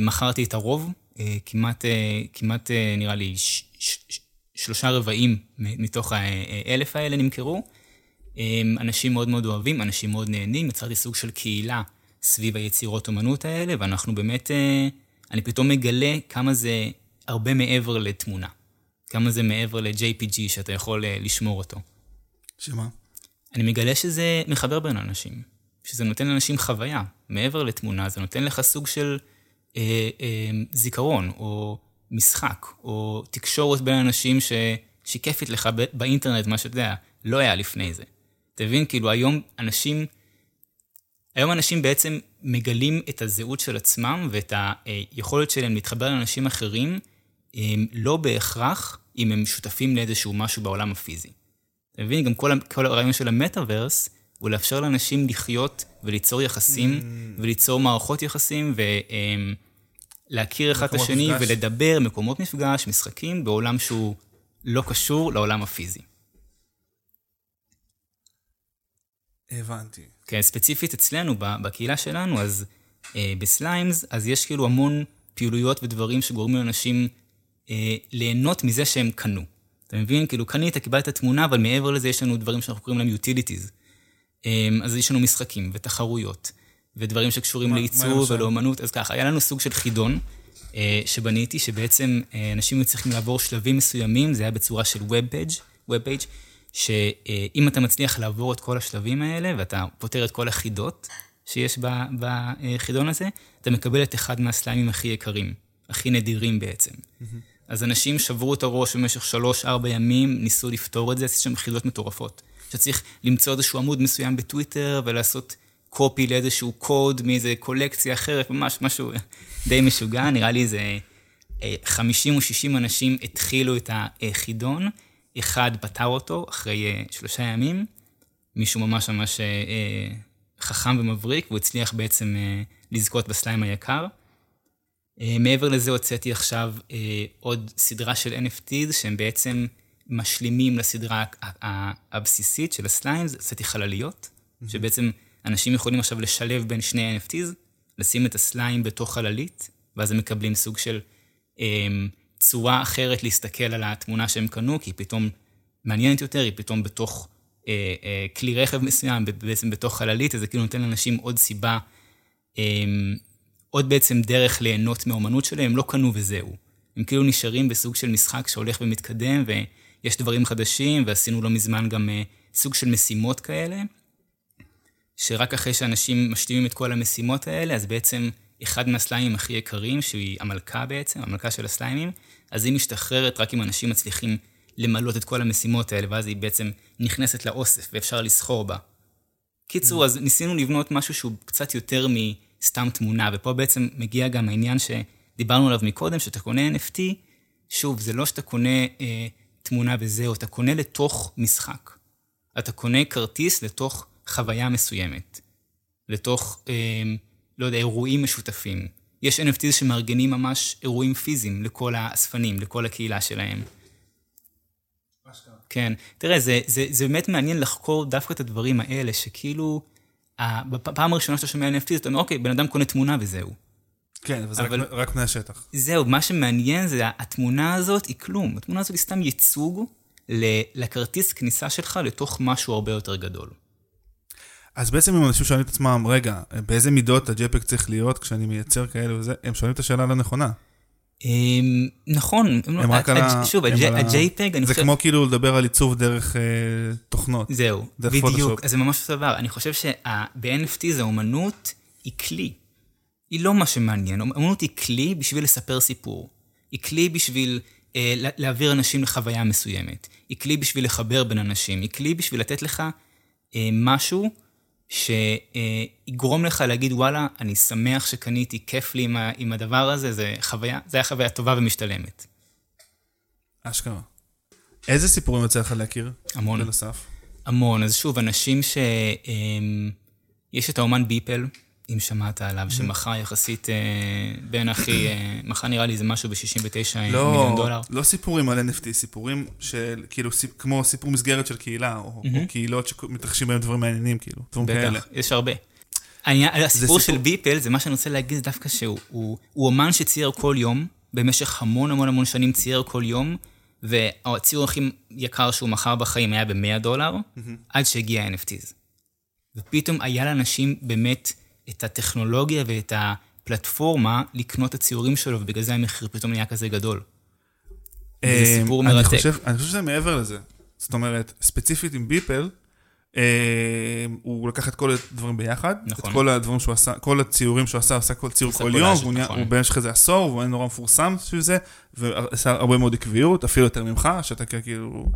Speaker 2: מכרתי את הרוב, אה, כמעט, אה, כמעט אה, נראה לי ש- ש- שלושה רבעים מתוך האלף האלה נמכרו. אנשים מאוד מאוד אוהבים, אנשים מאוד נהנים, יצרתי סוג של קהילה סביב היצירות אומנות האלה, ואנחנו באמת, אה, אני פתאום מגלה כמה זה הרבה מעבר לתמונה. כמה זה מעבר ל-JPG שאתה יכול אה, לשמור אותו.
Speaker 1: שמה?
Speaker 2: אני מגלה שזה מחבר בין אנשים, שזה נותן לאנשים חוויה. מעבר לתמונה, זה נותן לך סוג של אה, אה, זיכרון, או משחק, או תקשורת בין אנשים ש, שיקפת לך באינטרנט מה שאתה יודע, לא היה לפני זה. אתה מבין? כאילו היום אנשים, היום אנשים בעצם מגלים את הזהות של עצמם ואת היכולת שלהם להתחבר לאנשים אחרים, לא בהכרח אם הם שותפים לאיזשהו משהו בעולם הפיזי. אתה מבין? גם כל, כל הרעיון של המטאוורס הוא לאפשר לאנשים לחיות וליצור יחסים mm. וליצור מערכות יחסים ולהכיר אחד את השני מפגש. ולדבר, מקומות מפגש, משחקים, בעולם שהוא לא קשור לעולם הפיזי.
Speaker 1: הבנתי.
Speaker 2: כן, ספציפית אצלנו, בקהילה שלנו, אז אה, בסליימס, אז יש כאילו המון פעילויות ודברים שגורמים לאנשים אה, ליהנות מזה שהם קנו. אתה מבין? כאילו, קנית, קיבלת תמונה, אבל מעבר לזה יש לנו דברים שאנחנו קוראים להם utilities. אה, אז יש לנו משחקים ותחרויות, ודברים שקשורים לייצור ולאומנות. אז ככה, היה לנו סוג של חידון אה, שבניתי, שבעצם אה, אנשים היו צריכים לעבור שלבים מסוימים, זה היה בצורה של Web page, Web page שאם אתה מצליח לעבור את כל השלבים האלה, ואתה פותר את כל החידות שיש בחידון הזה, אתה מקבל את אחד מהסליימים הכי יקרים, הכי נדירים בעצם. Mm-hmm. אז אנשים שברו את הראש במשך שלוש-ארבע ימים, ניסו לפתור את זה, עשו שם חידות מטורפות. שצריך למצוא איזשהו עמוד מסוים בטוויטר ולעשות קופי לאיזשהו קוד מאיזה קולקציה אחרת, ממש משהו די משוגע, נראה לי איזה 50 או 60 אנשים התחילו את החידון. אחד פתר אותו אחרי uh, שלושה ימים, מישהו ממש ממש uh, חכם ומבריק, והוא הצליח בעצם לזכות ב slime היקר. מעבר לזה הוצאתי עכשיו עוד סדרה של NFTs שהם בעצם משלימים לסדרה הבסיסית של ה slimes, הוצאתי חלליות. שבעצם אנשים יכולים עכשיו לשלב בין שני NFTs, לשים את הסליים בתוך חללית, ואז הם מקבלים סוג של צורה אחרת להסתכל על התמונה שהם קנו, כי היא פתאום מעניינת יותר, היא פתאום בתוך אה, אה, כלי רכב מסוים, בעצם בתוך חללית, אז זה כאילו נותן לאנשים עוד סיבה, אה, עוד בעצם דרך ליהנות מהאומנות שלהם, הם לא קנו וזהו. הם כאילו נשארים בסוג של משחק שהולך ומתקדם, ויש דברים חדשים, ועשינו לא מזמן גם אה, סוג של משימות כאלה, שרק אחרי שאנשים משלימים את כל המשימות האלה, אז בעצם אחד מהסליימים הכי יקרים, שהיא המלכה בעצם, המלכה של הסליימים, אז היא משתחררת רק אם אנשים מצליחים למלות את כל המשימות האלה, ואז היא בעצם נכנסת לאוסף ואפשר לסחור בה. קיצור, mm. אז ניסינו לבנות משהו שהוא קצת יותר מסתם תמונה, ופה בעצם מגיע גם העניין שדיברנו עליו מקודם, שאתה קונה NFT, שוב, זה לא שאתה קונה אה, תמונה וזהו, אתה קונה לתוך משחק. אתה קונה כרטיס לתוך חוויה מסוימת. לתוך, אה, לא יודע, אירועים משותפים. יש NFTs שמארגנים ממש אירועים פיזיים לכל האספנים, לכל הקהילה שלהם. כן, תראה, זה, זה, זה באמת מעניין לחקור דווקא את הדברים האלה, שכאילו, בפעם הראשונה שאתה שומע NFT, אתה אומר, אוקיי, בן אדם קונה תמונה וזהו.
Speaker 1: כן, אבל זה אבל... רק, רק מהשטח.
Speaker 2: זהו, מה שמעניין זה, התמונה הזאת היא כלום. התמונה הזאת היא סתם ייצוג לכרטיס כניסה שלך לתוך משהו הרבה יותר גדול.
Speaker 1: אז בעצם אם אנשים שואלים את עצמם, רגע, באיזה מידות הג'פק צריך להיות כשאני מייצר כאלה וזה, הם שואלים את השאלה הלא נכונה.
Speaker 2: אמ, נכון,
Speaker 1: הם רק על ה...
Speaker 2: שוב, ה-JPEG,
Speaker 1: אני חושב... זה כמו כאילו לדבר על עיצוב דרך אה, תוכנות.
Speaker 2: זהו, בדיוק, אז זה ממש אותו דבר. אני חושב שב-NFT זה אומנות היא כלי. היא לא מה שמעניין, אומנות היא כלי בשביל לספר סיפור. היא כלי בשביל אה, להעביר אנשים לחוויה מסוימת. היא כלי בשביל לחבר בין אנשים. היא כלי בשביל לתת לך אה, משהו שיגרום לך להגיד, וואלה, אני שמח שקניתי, כיף לי עם, עם הדבר הזה, זה חוויה, זה היה חוויה טובה ומשתלמת.
Speaker 1: אשכרה. איזה סיפורים יוצא לך להכיר?
Speaker 2: המון.
Speaker 1: בנוסף?
Speaker 2: המון. אז שוב, אנשים ש... יש את האומן ביפל, אם שמעת עליו, שמכר יחסית אה, בין הכי, אה, מכר נראה לי זה משהו ב-69 לא, מיליון דולר.
Speaker 1: לא סיפורים על NFT, סיפורים של, כאילו, סיפ, כמו סיפור מסגרת של קהילה, או, mm-hmm. או קהילות שמתרחשים בהם דברים מעניינים, כאילו, דברים
Speaker 2: בטח, כאלה. בטח, יש הרבה. אני, הסיפור של ביפל, זה מה שאני רוצה להגיד דווקא שהוא הוא, הוא אומן שצייר כל יום, במשך המון המון המון שנים צייר כל יום, והציור הכי יקר שהוא מכר בחיים היה ב-100 דולר, mm-hmm. עד שהגיע NFTs. ופתאום היה לאנשים באמת את הטכנולוגיה ואת הפלטפורמה לקנות את הציורים שלו, ובגלל זה המחיר פתאום נהיה כזה גדול.
Speaker 1: זה אה, סיפור מרתק. אני חושב שזה מעבר לזה. זאת אומרת, ספציפית עם ביפל, אה, הוא לקח את כל הדברים ביחד,
Speaker 2: נכון.
Speaker 1: את כל הדברים שהוא עשה, כל הציורים שהוא עשה, עשה כל ציור כל יום, והוא
Speaker 2: נכון.
Speaker 1: הוא במשך איזה עשור, והוא היה נורא מפורסם סביב זה, ועשה הרבה מאוד עקביות, אפילו יותר ממך, שאתה כאילו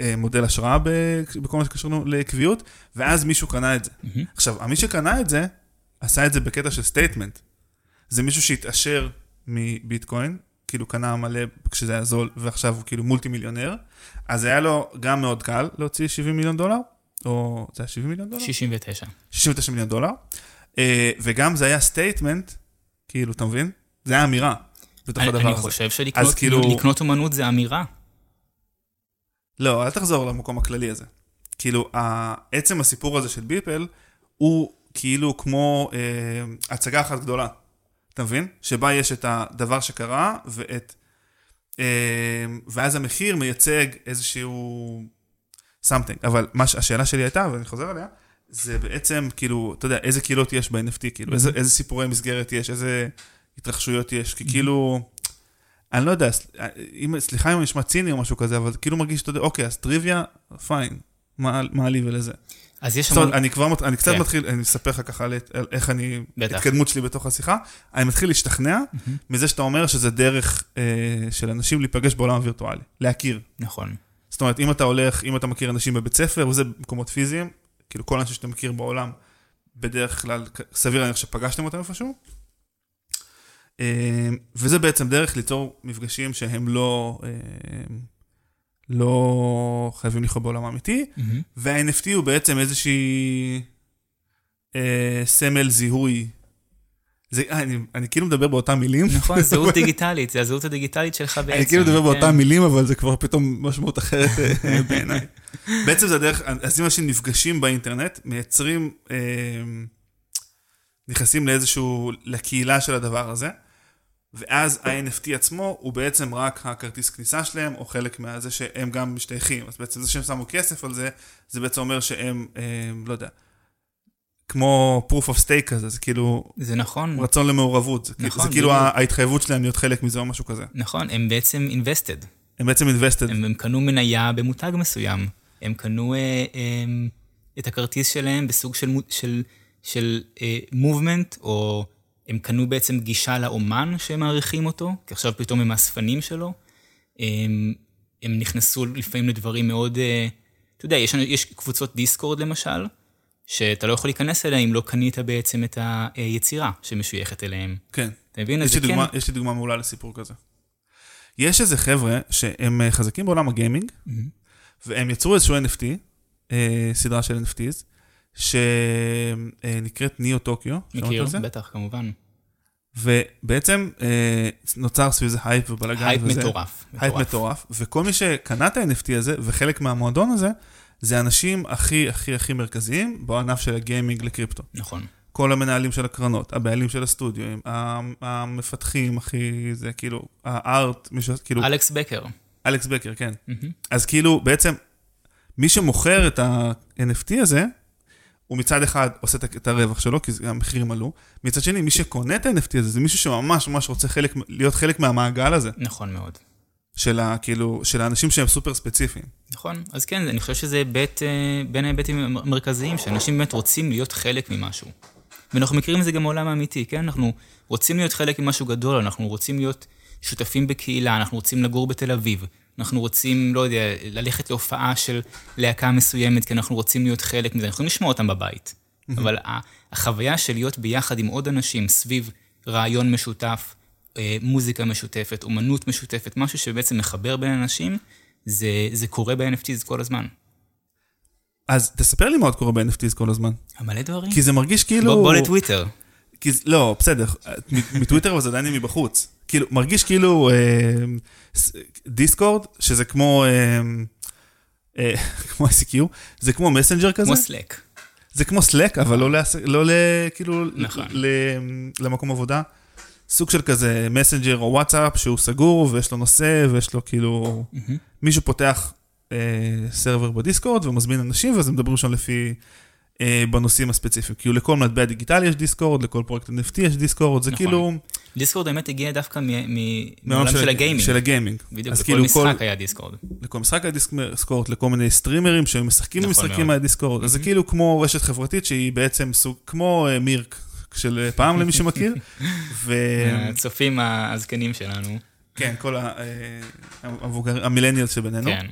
Speaker 1: אה, מודל השראה בכל מה שקשור לעקביות, ואז מישהו קנה את זה. עכשיו, מי שקנה את זה, עשה את זה בקטע של statement. זה מישהו שהתעשר מביטקוין, כאילו קנה מלא כשזה היה זול, ועכשיו הוא כאילו מולטי מיליונר, אז היה לו גם מאוד קל להוציא 70 מיליון דולר, או זה היה 70 מיליון דולר?
Speaker 2: 69.
Speaker 1: 69 מיליון דולר, אה, וגם זה היה statement, כאילו, אתה מבין? זה היה אמירה בתוך
Speaker 2: אני,
Speaker 1: הדבר
Speaker 2: אני
Speaker 1: הזה.
Speaker 2: חושב שלקנות
Speaker 1: כאילו-
Speaker 2: לקנות אומנות זה אמירה.
Speaker 1: לא, אל תחזור למקום הכללי הזה. כאילו, עצם הסיפור הזה של ביפל, הוא כאילו כמו אה, הצגה אחת גדולה. אתה מבין? שבה יש את הדבר שקרה, ואת... אה, ואז המחיר מייצג איזשהו... something. אבל מה שהשאלה שלי הייתה, ואני חוזר עליה, זה בעצם, כאילו, אתה יודע, איזה קהילות יש ב-NFT, כאילו, איזה, איזה סיפורי מסגרת יש, איזה התרחשויות יש, כי כאילו, אני לא יודע, אם, סליחה אם אני נשמע ציני או משהו כזה, אבל כאילו מרגיש שאתה יודע, אוקיי, אז טריוויה, פיין, מה, מה לי ולזה?
Speaker 2: אז יש
Speaker 1: זאת אומרת. אני כבר, אני קצת
Speaker 2: כן.
Speaker 1: מתחיל, אני אספר לך ככה על, איך אני,
Speaker 2: בטח.
Speaker 1: התקדמות שלי בתוך השיחה, אני מתחיל להשתכנע מזה שאתה אומר שזה דרך אה, של אנשים להיפגש בעולם הווירטואלי, להכיר.
Speaker 2: נכון.
Speaker 1: זאת אומרת, אם אתה הולך, אם אתה מכיר אנשים בבית ספר, וזה במקומות פיזיים, כאילו כל האנשים שאתה מכיר בעולם, בדרך כלל, סביר להניח שפגשתם אותם איפשהו. אה, וזה בעצם דרך ליצור מפגשים שהם לא, אה, לא חייבים לחיות בעולם האמיתי,
Speaker 2: מהמם.
Speaker 1: וה-NFT הוא בעצם איזושהי אה, סמל זיהוי. זה, אה, אני, אני כאילו מדבר באותם מילים.
Speaker 2: נכון, זהות דיגיטלית, זה הזהות הדיגיטלית שלך בעצם.
Speaker 1: אני כאילו מדבר
Speaker 2: כן.
Speaker 1: באותן מילים, אבל זה כבר פתאום משמעות אחרת אה, בעיניי. בעצם זה הדרך, אז אם אנשים נפגשים באינטרנט, מייצרים, אה, נכנסים לאיזשהו, לקהילה של הדבר הזה, ואז ה-NFT עצמו הוא בעצם רק הכרטיס כניסה שלהם, או חלק מהזה שהם גם משתייכים. אז בעצם זה שהם שמו כסף על זה, זה בעצם אומר שהם, אה, לא יודע, כמו proof of stake כזה, זה כאילו
Speaker 2: זה נכון,
Speaker 1: רצון למעורבות. זה,
Speaker 2: נכון,
Speaker 1: זה כאילו
Speaker 2: בדיוק.
Speaker 1: ההתחייבות שלהם להיות חלק מזה או משהו כזה.
Speaker 2: נכון, הם בעצם invested.
Speaker 1: הם בעצם invested.
Speaker 2: הם, הם קנו מניה במותג מסוים. הם קנו אה, אה, את הכרטיס שלהם בסוג של, של, של אה, movement, או הם קנו בעצם גישה לאומן שהם מעריכים אותו, כי עכשיו פתאום הם האספנים שלו. הם, הם נכנסו לפעמים לדברים מאוד, אה, אתה יודע, יש, יש קבוצות דיסקורד למשל, שאתה לא יכול להיכנס אליהם אם לא קנית בעצם את היצירה שמשויכת אליהם.
Speaker 1: כן.
Speaker 2: אתה מבין?
Speaker 1: יש לי,
Speaker 2: זה
Speaker 1: דוגמה,
Speaker 2: כן...
Speaker 1: יש לי דוגמה מעולה לסיפור כזה. יש איזה חבר'ה שהם אה, חזקים בעולם הגיימינג,
Speaker 2: mm-hmm.
Speaker 1: והם יצרו איזשהו NFT, אה, סדרה של NFTs, שנקראת Neo Tokyo.
Speaker 2: מכיר? בטח, כמובן.
Speaker 1: ובעצם אה, נוצר סביב זה הייפ ובלאגן
Speaker 2: הייפ
Speaker 1: וזה.
Speaker 2: מטורף.
Speaker 1: הייפ מטורף, וכל מי שקנה את ה-NFT הזה, וחלק מהמועדון הזה, זה האנשים הכי הכי הכי מרכזיים בענף של הגיימינג לקריפטו.
Speaker 2: נכון.
Speaker 1: כל המנהלים של הקרנות, הבעלים של הסטודיו, המפתחים, הכי, זה כאילו, הארט, מי ש... כאילו,
Speaker 2: אלכס בקר.
Speaker 1: אלכס בקר, כן.
Speaker 2: מהמם.
Speaker 1: אז כאילו, בעצם, מי שמוכר את ה-NFT הזה, הוא מצד אחד עושה את הרווח שלו, כי המחירים עלו, מצד שני, מי שקונה את ה-NFT הזה, זה מישהו שממש ממש רוצה חלק, להיות חלק מהמעגל הזה,
Speaker 2: נכון מאוד.
Speaker 1: של, ה, כאילו, של האנשים שהם סופר ספציפיים.
Speaker 2: נכון, אז כן, אני חושב שזה היבט, אה, בין ההיבטים המרכזיים, שאנשים באמת רוצים להיות חלק ממשהו. ואנחנו מכירים את זה גם בעולם האמיתי, כן? אנחנו רוצים להיות חלק ממשהו גדול, אנחנו רוצים להיות שותפים בקהילה, אנחנו רוצים לגור בתל אביב, אנחנו רוצים, לא יודע, ללכת להופעה של להקה מסוימת, כי אנחנו רוצים להיות חלק מזה, אנחנו יכולים לשמוע אותם בבית. אבל ה- החוויה של להיות ביחד עם עוד אנשים סביב רעיון משותף, אה, מוזיקה משותפת, אומנות משותפת, משהו שבעצם מחבר בין אנשים, זה, זה קורה ב-NFTs כל הזמן.
Speaker 1: אז תספר לי מה עוד קורה ב-NFTs כל הזמן.
Speaker 2: מלא דברים.
Speaker 1: כי זה מרגיש כאילו...
Speaker 2: בוא, בוא לטוויטר.
Speaker 1: כי, לא, בסדר, מטוויטר אבל זה עדיין מבחוץ. כאילו, מרגיש כאילו אה, דיסקורד, שזה כמו, אה, אה, כמו ICQ, זה כמו messenger כזה,
Speaker 2: כמו Slack.
Speaker 1: זה כמו Slack, אבל לא, לעס... לא ל... כאילו,
Speaker 2: נכון.
Speaker 1: ל... למקום עבודה. סוג של כזה messenger או וואטסאפ שהוא סגור ויש לו נושא ויש לו כאילו...
Speaker 2: mm-hmm.
Speaker 1: מישהו פותח אה, server בדיסקורד ומזמין אנשים, ואז הם מדברים שם לפי... אה, בנושאים הספציפיים. כאילו לכל מטבע דיגיטלי יש דיסקורד, לכל פרויקט NFT יש דיסקורד, זה
Speaker 2: נכון.
Speaker 1: כאילו...
Speaker 2: דיסקורד באמת הגיע דווקא מעולם של הגיימינג.
Speaker 1: של הגיימינג.
Speaker 2: בדיוק, לכל כאילו משחק כל... היה דיסקורד.
Speaker 1: לכל משחק היה דיסקורד, לכל מיני סטרימרים שהיו משחקים נכון במשחקים היה דיסקורד. אז זה כאילו כמו רשת חברתית שהיא בעצם סוג, כמו uh, mIRC של אה, פעם למי שמכיר.
Speaker 2: ו... הצופים הזקנים שלנו.
Speaker 1: כן, כל המבוגר, המילניאל שבינינו. כן.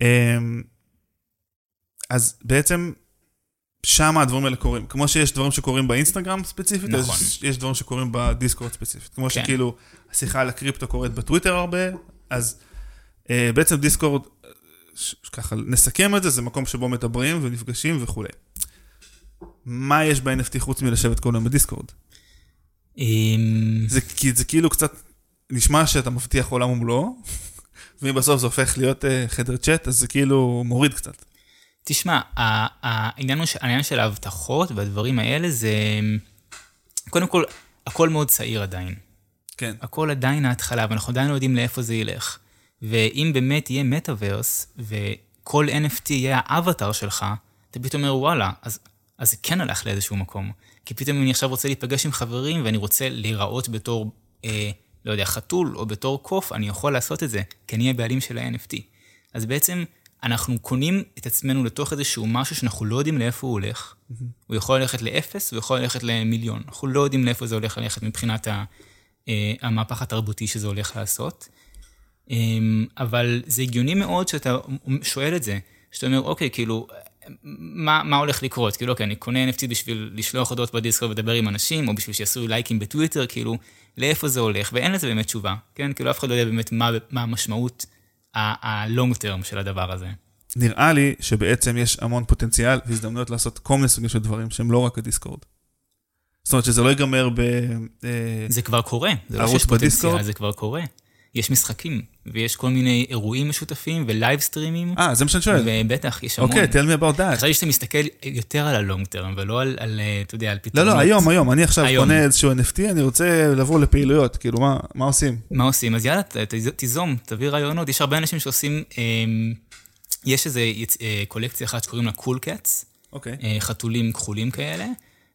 Speaker 1: אמ, אז בעצם שם הדברים האלה קורים. כמו שיש דברים שקורים באינסטגרם ספציפית, נכון. אז יש דברים שקורים בדיסקורד ספציפית. כמו כן. שכאילו השיחה על הקריפטו קורית בטוויטר הרבה, אז אה, בעצם דיסקורד, ככה נסכם את זה, זה מקום שבו מדברים ונפגשים וכולי. מה יש ב-NFT חוץ מלשבת כל היום בדיסקורד? זה, זה כאילו קצת נשמע שאתה מבטיח עולם ומלואו, ואם בסוף זה הופך להיות uh, חדר צ'אט, אז זה כאילו מוריד קצת.
Speaker 2: תשמע, העניין, העניין של ההבטחות והדברים האלה זה, קודם כל, הכל מאוד צעיר עדיין.
Speaker 1: כן.
Speaker 2: הכל עדיין ההתחלה, ואנחנו עדיין לא יודעים לאיפה זה ילך. ואם באמת יהיה מטאוורס, וכל NFT יהיה האבטר שלך, אתה פתאום אומר, וואלה, אז, אז זה כן הלך לאיזשהו מקום. כי פתאום אני עכשיו רוצה להיפגש עם חברים, ואני רוצה להיראות בתור, אה, לא יודע, חתול, או בתור קוף, אני יכול לעשות את זה, כי אני הבעלים של ה-NFT. אז בעצם, אנחנו קונים את עצמנו לתוך איזשהו משהו שאנחנו לא יודעים לאיפה הוא הולך. Mm-hmm. הוא יכול ללכת לאפס, הוא יכול ללכת למיליון. אנחנו לא יודעים לאיפה זה הולך ללכת מבחינת ה, אה, המהפך התרבותי שזה הולך לעשות. אה, אבל זה הגיוני מאוד שאתה שואל את זה, שאתה אומר, אוקיי, כאילו, מה, מה הולך לקרות? כאילו, אוקיי, אני קונה NFT בשביל לשלוח הודעות בדיסקו ולדבר עם אנשים, או בשביל שיעשו לייקים בטוויטר, כאילו, לאיפה זה הולך? ואין לזה באמת תשובה, כן? כאילו, אף אחד לא יודע באמת מה, מה המשמעות ה-long term של הדבר הזה.
Speaker 1: נראה לי שבעצם יש המון פוטנציאל והזדמנויות לעשות כל מיני סוגים של דברים שהם לא רק הדיסקורד. זאת אומרת שזה לא ייגמר ב...
Speaker 2: אה, זה כבר קורה. זה לא שיש פוטנציאל, זה כבר קורה. יש משחקים, ויש כל מיני אירועים משותפים ולייב סטרימים.
Speaker 1: אה, זה מה שאני שואל.
Speaker 2: ובטח, יש המון.
Speaker 1: אוקיי, okay, tell me about that.
Speaker 2: חשבתי שאתה מסתכל יותר על ה long term, ולא על, על, אה, אתה יודע, על פתרונות.
Speaker 1: לא, לא, היום, היום. אני עכשיו היום. קונה איזשהו NFT, אני רוצה לבוא לפעילויות, כאילו, מה, מה עושים?
Speaker 2: מה עושים? אז יאללה, ת, תיזום, תביא רעיונות. יש הרבה אנשים שעושים, אה, יש איזו אה, קולקציה אחת שקוראים לה Cool Cats.
Speaker 1: אוקיי.
Speaker 2: אה, חתולים כחולים כאלה,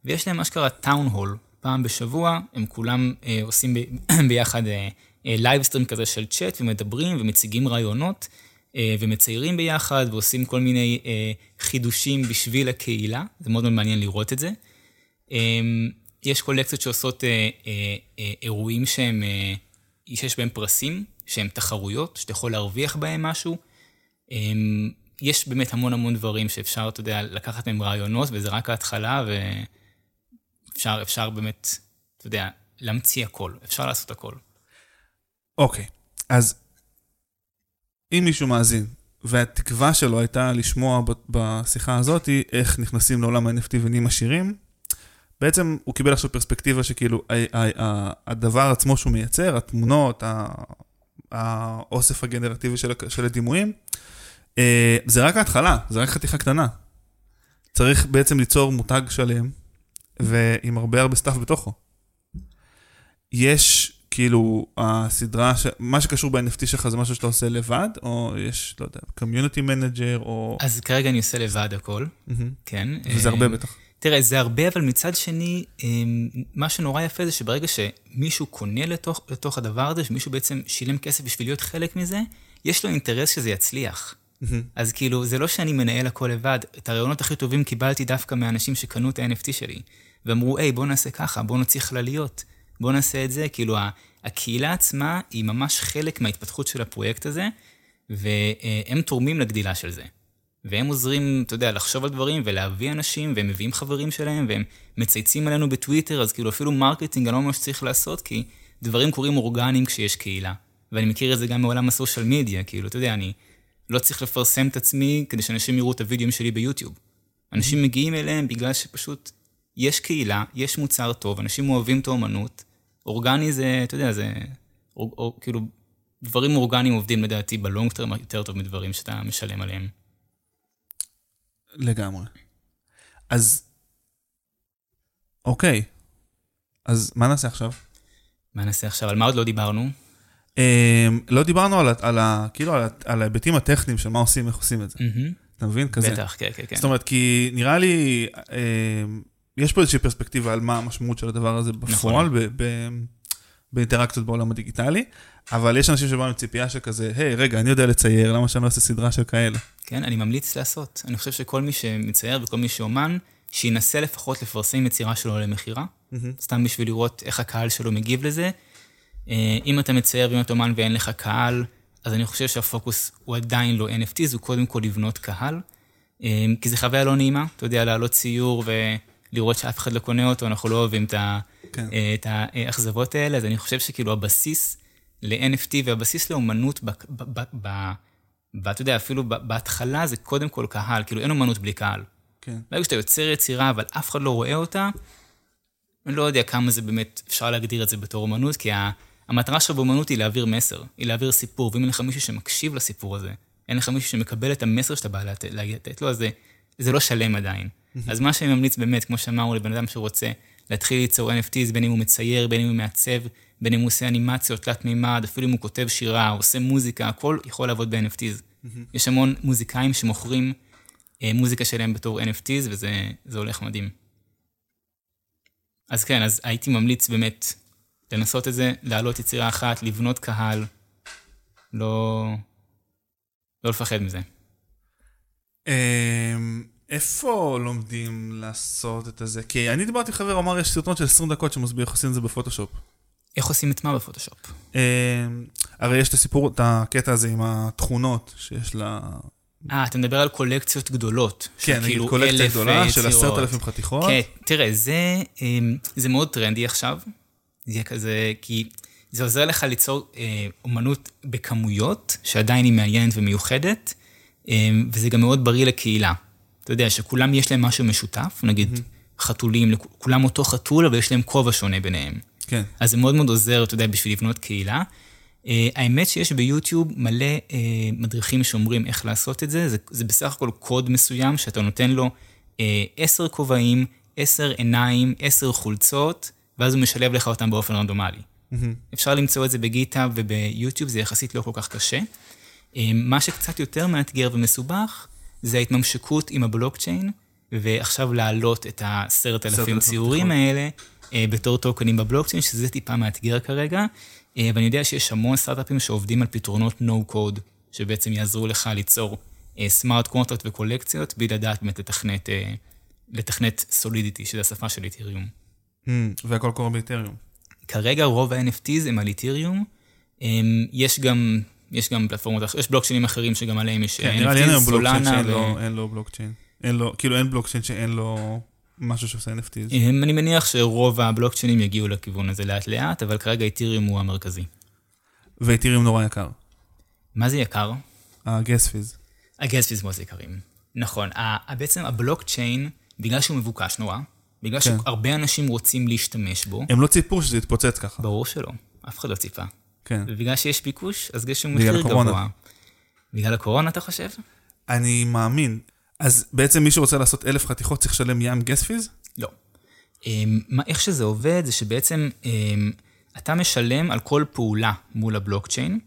Speaker 2: ויש להם אשכרה town hall. פעם בשבוע, הם כולם אה, עושים ב, ביחד... אה, livestream כזה של צ'אט, ומדברים ומציגים רעיונות, אה, ומציירים ביחד, ועושים כל מיני אה, חידושים בשביל הקהילה, זה מאוד מאוד מעניין לראות את זה. אה, יש קולקציות שעושות אירועים שהם, שיש בהם פרסים, שהם תחרויות, שאתה יכול להרוויח בהם משהו. יש באמת המון המון דברים שאפשר, אתה יודע, לקחת מהם רעיונות, וזה רק ההתחלה, ואפשר באמת, אתה יודע, להמציא הכל, אפשר לעשות הכל.
Speaker 1: אוקיי, אז אם מישהו מאזין, והתקווה שלו הייתה לשמוע בשיחה הזאת איך נכנסים לעולם ה-NFT ונהיים עשירים, בעצם הוא קיבל עכשיו פרספקטיבה שכאילו הדבר עצמו שהוא מייצר, התמונות, האוסף הגנרטיבי של, של הדימויים, אה, זה רק ההתחלה, זה רק חתיכה קטנה. צריך בעצם ליצור מותג שלם, ועם הרבה הרבה stuff בתוכו. יש כאילו, הסדרה, ש... מה שקשור ב-NFT שלך זה משהו שאתה עושה לבד, או יש, לא יודע, community manager, או...
Speaker 2: אז כרגע אני עושה לבד הכל, mm-hmm. כן.
Speaker 1: וזה הרבה בטח.
Speaker 2: תראה, זה הרבה, אבל מצד שני, אמ, מה שנורא יפה זה שברגע שמישהו קונה לתוך, לתוך הדבר הזה, שמישהו בעצם שילם כסף בשביל להיות חלק מזה, יש לו אינטרס שזה יצליח. Mm-hmm. אז כאילו, זה לא שאני מנהל הכל לבד, את הרעיונות הכי טובים קיבלתי דווקא מאנשים שקנו את ה-NFT שלי, ואמרו, היי, בוא נעשה ככה, בוא נוציא חלליות. בוא נעשה את זה, כאילו הקהילה עצמה היא ממש חלק מההתפתחות של הפרויקט הזה, והם תורמים לגדילה של זה. והם עוזרים, אתה יודע, לחשוב על דברים ולהביא אנשים, והם מביאים חברים שלהם, והם מצייצים עלינו בטוויטר, אז כאילו אפילו מרקטינג אני לא ממש צריך לעשות, כי דברים קורים אורגניים כשיש קהילה. ואני מכיר את זה גם מעולם ה social media, כאילו, אתה יודע, אני לא צריך לפרסם את עצמי כדי שאנשים יראו את הוידאוים שלי ביוטיוב. אנשים מגיעים אליהם בגלל שפשוט יש קהילה, יש מוצר טוב, אנשים אוהבים את האומנות, אורגני זה, אתה יודע, זה, או, או, כאילו, דברים אורגניים עובדים לדעתי ב long term יותר טוב מדברים שאתה משלם עליהם.
Speaker 1: לגמרי. אז, אוקיי, אז מה נעשה עכשיו?
Speaker 2: מה נעשה עכשיו? על מה עוד לא דיברנו?
Speaker 1: Um, לא דיברנו על, על, על, כאילו, על, על ההיבטים הטכניים של מה עושים, איך עושים את זה. Mm-hmm. אתה מבין? כזה.
Speaker 2: בטח, כן, כן, כן.
Speaker 1: זאת אומרת, כי נראה לי, אה, יש פה איזושהי פרספקטיבה על מה המשמעות של הדבר הזה בפועל, נכון. באינטראקציות בעולם הדיגיטלי, אבל יש אנשים שבאו עם ציפייה שכזה, היי, רגע, אני יודע לצייר, למה שאני לא אעשה סדרה של כאלה?
Speaker 2: כן, אני ממליץ לעשות. אני חושב שכל מי שמצייר וכל מי שאומן, שינסה לפחות לפרסם יצירה שלו למכירה, סתם בשביל לראות איך הקהל שלו מגיב לזה. אה, אם אתה מצייר ואם אתה אומן ואין לך קהל, אז אני חושב שהפוקוס הוא עדיין לא NFT, הוא קודם כל לבנות קהל. אה, כי זו חוויה לא נעימה, אתה יודע, לעלות ציור ולראות שאף אחד לא קונה אותו, אנחנו לא אוהבים את, ה,
Speaker 1: כן.
Speaker 2: אה, את האכזבות האלה, אז אני חושב שכאילו הבסיס ל-NFT והבסיס לאומנות, ב, ב, ב, ב, ב, אתה יודע, אפילו בהתחלה זה קודם כל קהל, כאילו אין אומנות בלי קהל.
Speaker 1: כן.
Speaker 2: ברגע שאתה יוצר יצירה אבל אף אחד לא רואה אותה, אני לא יודע כמה זה באמת, אפשר להגדיר את זה בתור אומנות, כי המטרה של באומנות היא להעביר מסר, היא להעביר סיפור, ואם אין לך מישהו שמקשיב לסיפור הזה, אין לך מישהו שמקבל את המסר שאתה בא לתת לו, אז זה, זה לא שלם עדיין. אז מה שאני ממליץ באמת, כמו שאמרנו, לבן אדם שרוצה להתחיל ליצור NFTs, בין אם הוא מצייר, בין אם הוא מעצב, בין אם הוא עושה אנימציות תלת מימד, אפילו אם הוא כותב שירה, עושה מוזיקה, הכל יכול לעבוד ב-NFTs. יש המון מוזיקאים שמוכרים אה, מוזיקה שלהם בתור NFTs, וזה זה הולך מדהים. אז כן, אז הייתי ממליץ באמת לנסות את זה, להעלות יצירה אחת, לבנות קהל, לא, לא לפחד מזה.
Speaker 1: אמ, איפה לומדים לעשות את הזה? כי אני דיברתי עם חבר, אמר יש סרטון של 20 דקות שמסביר איך עושים את זה בפוטושופ.
Speaker 2: איך עושים את מה בפוטושופ?
Speaker 1: אמ, הרי יש את הסיפור, את הקטע הזה עם התכונות שיש לה...
Speaker 2: אה, אתה מדבר על קולקציות גדולות.
Speaker 1: כן, נגיד
Speaker 2: כאילו
Speaker 1: קולקציה גדולה
Speaker 2: אה,
Speaker 1: של
Speaker 2: יצירות.
Speaker 1: עשרת אלפים חתיכות.
Speaker 2: כן, תראה, זה, אמ, זה מאוד טרנדי עכשיו. זה כזה, כי זה עוזר לך ליצור אה, אומנות בכמויות, שעדיין היא מעניינת ומיוחדת, אמ, וזה גם מאוד בריא לקהילה. אתה יודע, שכולם יש להם משהו משותף, נגיד חתולים, לכ- כולם אותו חתול, אבל יש להם כובע שונה ביניהם.
Speaker 1: כן.
Speaker 2: אז זה מאוד מאוד עוזר, אתה יודע, בשביל לבנות קהילה. Uh, האמת שיש ביוטיוב מלא uh, מדריכים שאומרים איך לעשות את זה, זה, זה בסך הכל קוד מסוים שאתה נותן לו uh, עשר כובעים, עשר עיניים, עשר חולצות, ואז הוא משלב לך אותם באופן רנדומלי. אפשר למצוא את זה בגיטהאב וביוטיוב, זה יחסית לא כל כך קשה. Uh, מה שקצת יותר מאתגר ומסובך, זה ההתממשקות עם הבלוקצ'יין, ועכשיו להעלות את העשרת אלפים ציורים האלה אה, בתור טוקנים בבלוקצ'יין, שזה טיפה מאתגר כרגע. אה, ואני יודע שיש המון סטארט-אפים שעובדים על פתרונות no-code, שבעצם יעזרו לך ליצור smart contract וקולקציות, בלי לדעת באמת לתכנת, אה, לתכנת Solidity, שזה השפה של איתריום.
Speaker 1: אמ, והכל קורה באתריום.
Speaker 2: כרגע רוב ה-NFTs הם על איתריום. אמ, יש גם, יש גם פלטפורמות, יש בלוקצ'יינים אחרים שגם עליהם יש
Speaker 1: כן, נראה לי אין היום בלוקצ'יין שאין לו- אין לו בלוקצ'יין. אין לו, כאילו אין בלוקצ'יין שאין לו משהו שעושה NFTs.
Speaker 2: אמ, אני מניח שרוב הבלוקצ'יינים יגיעו לכיוון הזה לאט לאט, אבל כרגע איתריום הוא המרכזי.
Speaker 1: ואתריום נורא יקר.
Speaker 2: מה זה יקר?
Speaker 1: הגס פיז.
Speaker 2: הגז פיז מאוד יקרים. נכון. בעצם הבלוקצ'יין, בגלל שהוא מבוקש נורא, בגלל
Speaker 1: כן.
Speaker 2: שהרבה אנשים רוצים להשתמש בו,
Speaker 1: הם לא ציפו שזה יתפוצץ ככה.
Speaker 2: ברור שלא, אף אחד לא ציפה.
Speaker 1: כן.
Speaker 2: ובגלל שיש ביקוש, אז יש מחיר
Speaker 1: הקורונה.
Speaker 2: גבוה. בגלל הקורונה, אתה חושב?
Speaker 1: אני מאמין. אז בעצם מי שרוצה לעשות אלף חתיכות צריך לשלם ים גס פיז?
Speaker 2: לא. אמ, מה- איך שזה עובד, זה שבעצם אמ, אתה משלם על כל פעולה מול הבלוקצ'יין,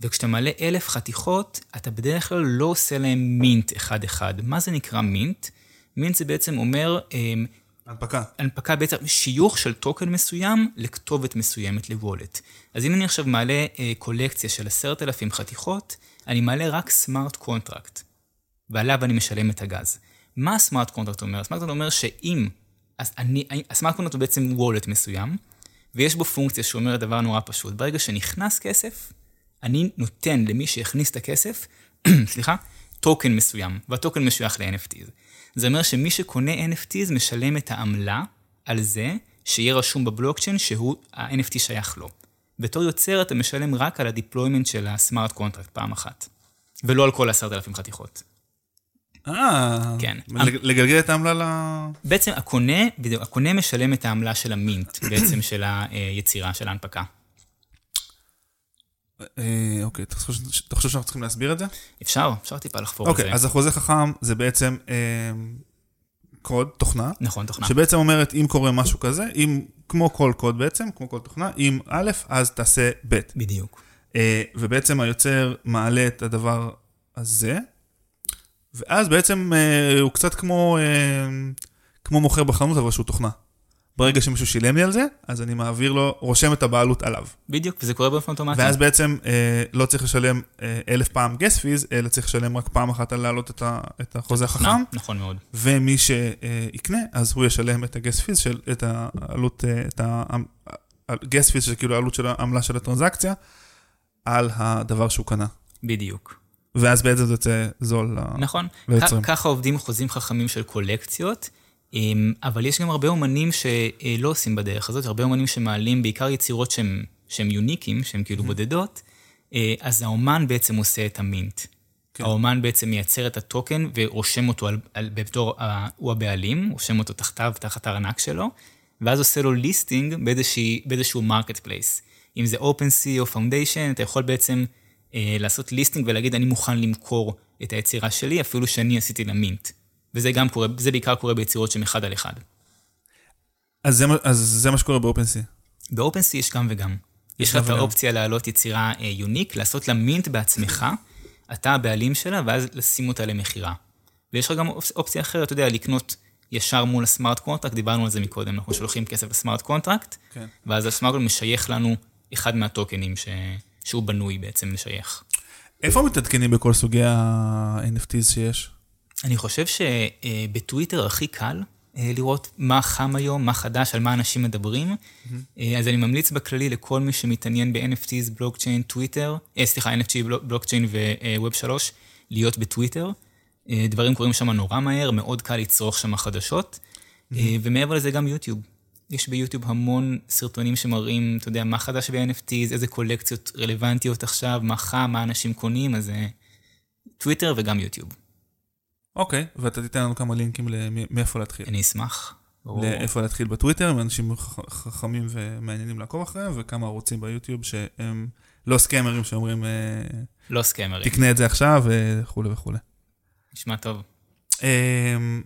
Speaker 2: וכשאתה מלא אלף חתיכות, אתה בדרך כלל לא עושה להם מינט אחד-אחד. מה זה נקרא מינט? mint זה בעצם אומר אמ,
Speaker 1: הנפקה.
Speaker 2: הנפקה בעצם שיוך של טוקן מסוים לכתובת מסוימת ל wallet. אז אם אני עכשיו מעלה אה, קולקציה של עשרת אלפים חתיכות, אני מעלה רק smart contract, ועליו אני משלם את הגז. מה ה smart contract אומר? ה smart contract אומר שאם, אני, ה smart contract הוא בעצם wallet מסוים, ויש בו פונקציה שאומרת דבר נורא פשוט. ברגע שנכנס כסף, אני נותן למי שהכניס את הכסף, סליחה, טוקן מסוים, והטוקן משוייך ל-NFTs. זה אומר שמי שקונה NFTs משלם את העמלה על זה שיהיה רשום בבלוקצ'יין שהוא, ה-NFT שייך לו. בתור יוצר אתה משלם רק על ה deployment של ה smart contract פעם אחת, ולא על כל עשרת אלפים חתיכות.
Speaker 1: אה,
Speaker 2: כן.
Speaker 1: לג- לגלגל את העמלה ל...
Speaker 2: בעצם הקונה, בדיוק, הקונה משלם את העמלה של ה mint, בעצם של היצירה, של ההנפקה.
Speaker 1: אה, אוקיי, אתה חושב שאנחנו צריכים להסביר את זה?
Speaker 2: אפשר, אפשר טיפה לחפור על
Speaker 1: אוקיי,
Speaker 2: זה.
Speaker 1: אז החוזה חכם זה בעצם אה, קוד, תוכנה,
Speaker 2: נכון, תוכנה.
Speaker 1: שבעצם אומרת אם קורה משהו כזה, אם, כמו כל קוד בעצם, כמו כל תוכנה, אם א', אז תעשה ב'.
Speaker 2: בדיוק.
Speaker 1: אה, ובעצם היוצר מעלה את הדבר הזה, ואז בעצם אה, הוא קצת כמו, אה, כמו מוכר בחנות, אבל שהוא תוכנה. ברגע שמישהו שילם לי על זה, אז אני מעביר לו, רושם את הבעלות עליו.
Speaker 2: בדיוק, וזה קורה באופן אוטומטי.
Speaker 1: ואז בעצם אה, לא צריך לשלם אה, אלף פעם גס פיז, אלא צריך לשלם רק פעם אחת על להעלות את, ה, את החוזה החכם,
Speaker 2: נכון מאוד.
Speaker 1: ומי שיקנה, אז הוא ישלם את הגס פיז, של, את העלות, אה, את הגס פיז, שכאילו העלות של העמלה של הטרנזקציה, על הדבר שהוא קנה.
Speaker 2: בדיוק.
Speaker 1: ואז בעצם זה יוצא זול
Speaker 2: נכון.
Speaker 1: ליוצרים.
Speaker 2: כ- ככה עובדים חוזים חכמים של קולקציות, אבל יש גם הרבה אומנים שלא עושים בדרך הזאת, הרבה אומנים שמעלים בעיקר יצירות שהם, שהם יוניקים, שהן כאילו בודדות, אה, אז האומן בעצם עושה את ה mint.
Speaker 1: כן.
Speaker 2: האומן בעצם מייצר את הטוקן ורושם אותו על, על, בתור, ה- הוא הבעלים, רושם אותו תחתיו, תחת הארנק שלו, ואז עושה לו listing באיזושהי, באיזשהו marketplace. אם זה OpenSea או Foundation, אתה יכול בעצם אה, לעשות listing ולהגיד, אני מוכן למכור את היצירה שלי, אפילו שאני עשיתי לה mint. וזה גם קורה, זה בעיקר קורה ביצירות שהן אחד על אחד.
Speaker 1: אז זה, אז זה מה שקורה ב OpenSea.
Speaker 2: ב-OpenSea יש גם וגם. יש לך את. האופציה להעלות יצירה אה, unique, לעשות לה mint בעצמך, אתה הבעלים שלה, ואז לשים אותה למכירה. ויש לך גם אופ- אופציה אחרת, אתה יודע, לקנות ישר מול ה smart contract, דיברנו על זה מקודם, אנחנו שולחים כסף ל smart contract,
Speaker 1: כן.
Speaker 2: ואז ה smart contract משייך לנו אחד מהטוקנים ש... שהוא בנוי בעצם לשייך.
Speaker 1: איפה מתעדכנים בכל סוגי ה-NFTs שיש?
Speaker 2: אני חושב שבטוויטר הכי קל אה, לראות מה חם היום, מה חדש, על מה אנשים מדברים. אה, אז אני ממליץ בכללי לכל מי שמתעניין ב-NFTs, בלוקצ'יין, טוויטר, אה, סליחה, NFT, בלוק- בלוקצ'יין וווב 3, להיות בטוויטר. אה, דברים קורים שם נורא מהר, מאוד קל לצרוך שם חדשות. אה, ומעבר לזה גם יוטיוב. יש ביוטיוב המון סרטונים שמראים, אתה יודע, מה חדש ב-NFTs, איזה קולקציות רלוונטיות עכשיו, מה חם, מה אנשים קונים, אז אה, טוויטר וגם יוטיוב.
Speaker 1: אוקיי, ואתה תיתן לנו כמה לינקים מאיפה להתחיל.
Speaker 2: אני אשמח.
Speaker 1: לאיפה להתחיל בטוויטר, עם אנשים חכמים ומעניינים לעקוב אחריהם, וכמה ערוצים ביוטיוב שהם לא סקמרים שאומרים, אה,
Speaker 2: לא סקמרים,
Speaker 1: תקנה את זה עכשיו, וכולי וכולי.
Speaker 2: נשמע טוב.
Speaker 1: אמ,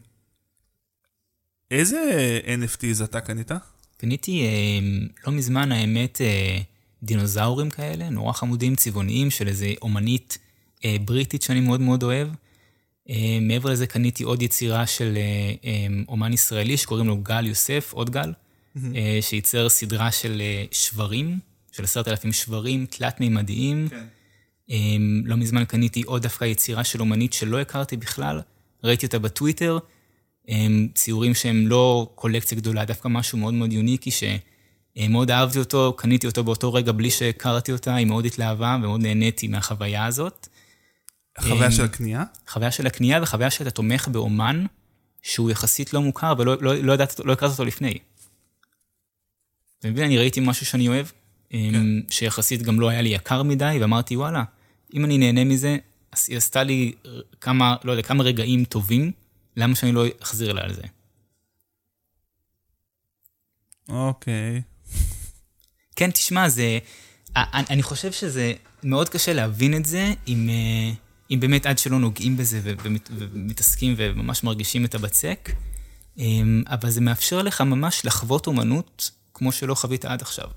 Speaker 1: איזה NFTs אתה קנית?
Speaker 2: קניתי אה, לא מזמן, האמת, אה, דינוזאורים כאלה, נורא חמודים, צבעוניים, של איזה אומנית בריטית שאני מאוד מאוד אוהב. אה, מעבר לזה קניתי עוד יצירה של אה, אה, אומן ישראלי שקוראים לו גל יוסף, עוד גל, שייצר סדרה של שברים, של עשרת אלפים שברים תלת-מימדיים.
Speaker 1: כן.
Speaker 2: לא מזמן קניתי עוד דווקא יצירה של אומנית שלא הכרתי בכלל, ראיתי אותה בטוויטר, ציורים שהם לא קולקציה גדולה, דווקא משהו מאוד מאוד יוניקי שמאוד אהבתי אותו, קניתי אותו באותו רגע בלי שהכרתי אותה, היא מאוד התלהבה ומאוד נהניתי מהחוויה הזאת.
Speaker 1: חוויה
Speaker 2: אמ,
Speaker 1: של הקנייה?
Speaker 2: חוויה של הקנייה וחוויה שאתה תומך באומן שהוא יחסית לא מוכר ולא לא, לא, ידעת, לא הכרת אותו לפני. אתה מבין, אני ראיתי משהו שאני אוהב, כן. שיחסית גם לא היה לי יקר מדי, ואמרתי, וואלה, אם אני נהנה מזה, אז היא עשתה לי כמה, לא יודע, כמה רגעים טובים, למה שאני לא אחזיר לה על זה?
Speaker 1: אוקיי.
Speaker 2: כן, תשמע, זה... אני חושב שזה מאוד קשה להבין את זה, אם, אה, אם באמת עד שלא נוגעים בזה ומתעסקים וממש מרגישים את הבצק, אמ, אבל זה מאפשר לך ממש לחוות אומנות כמו שלא חווית עד עכשיו.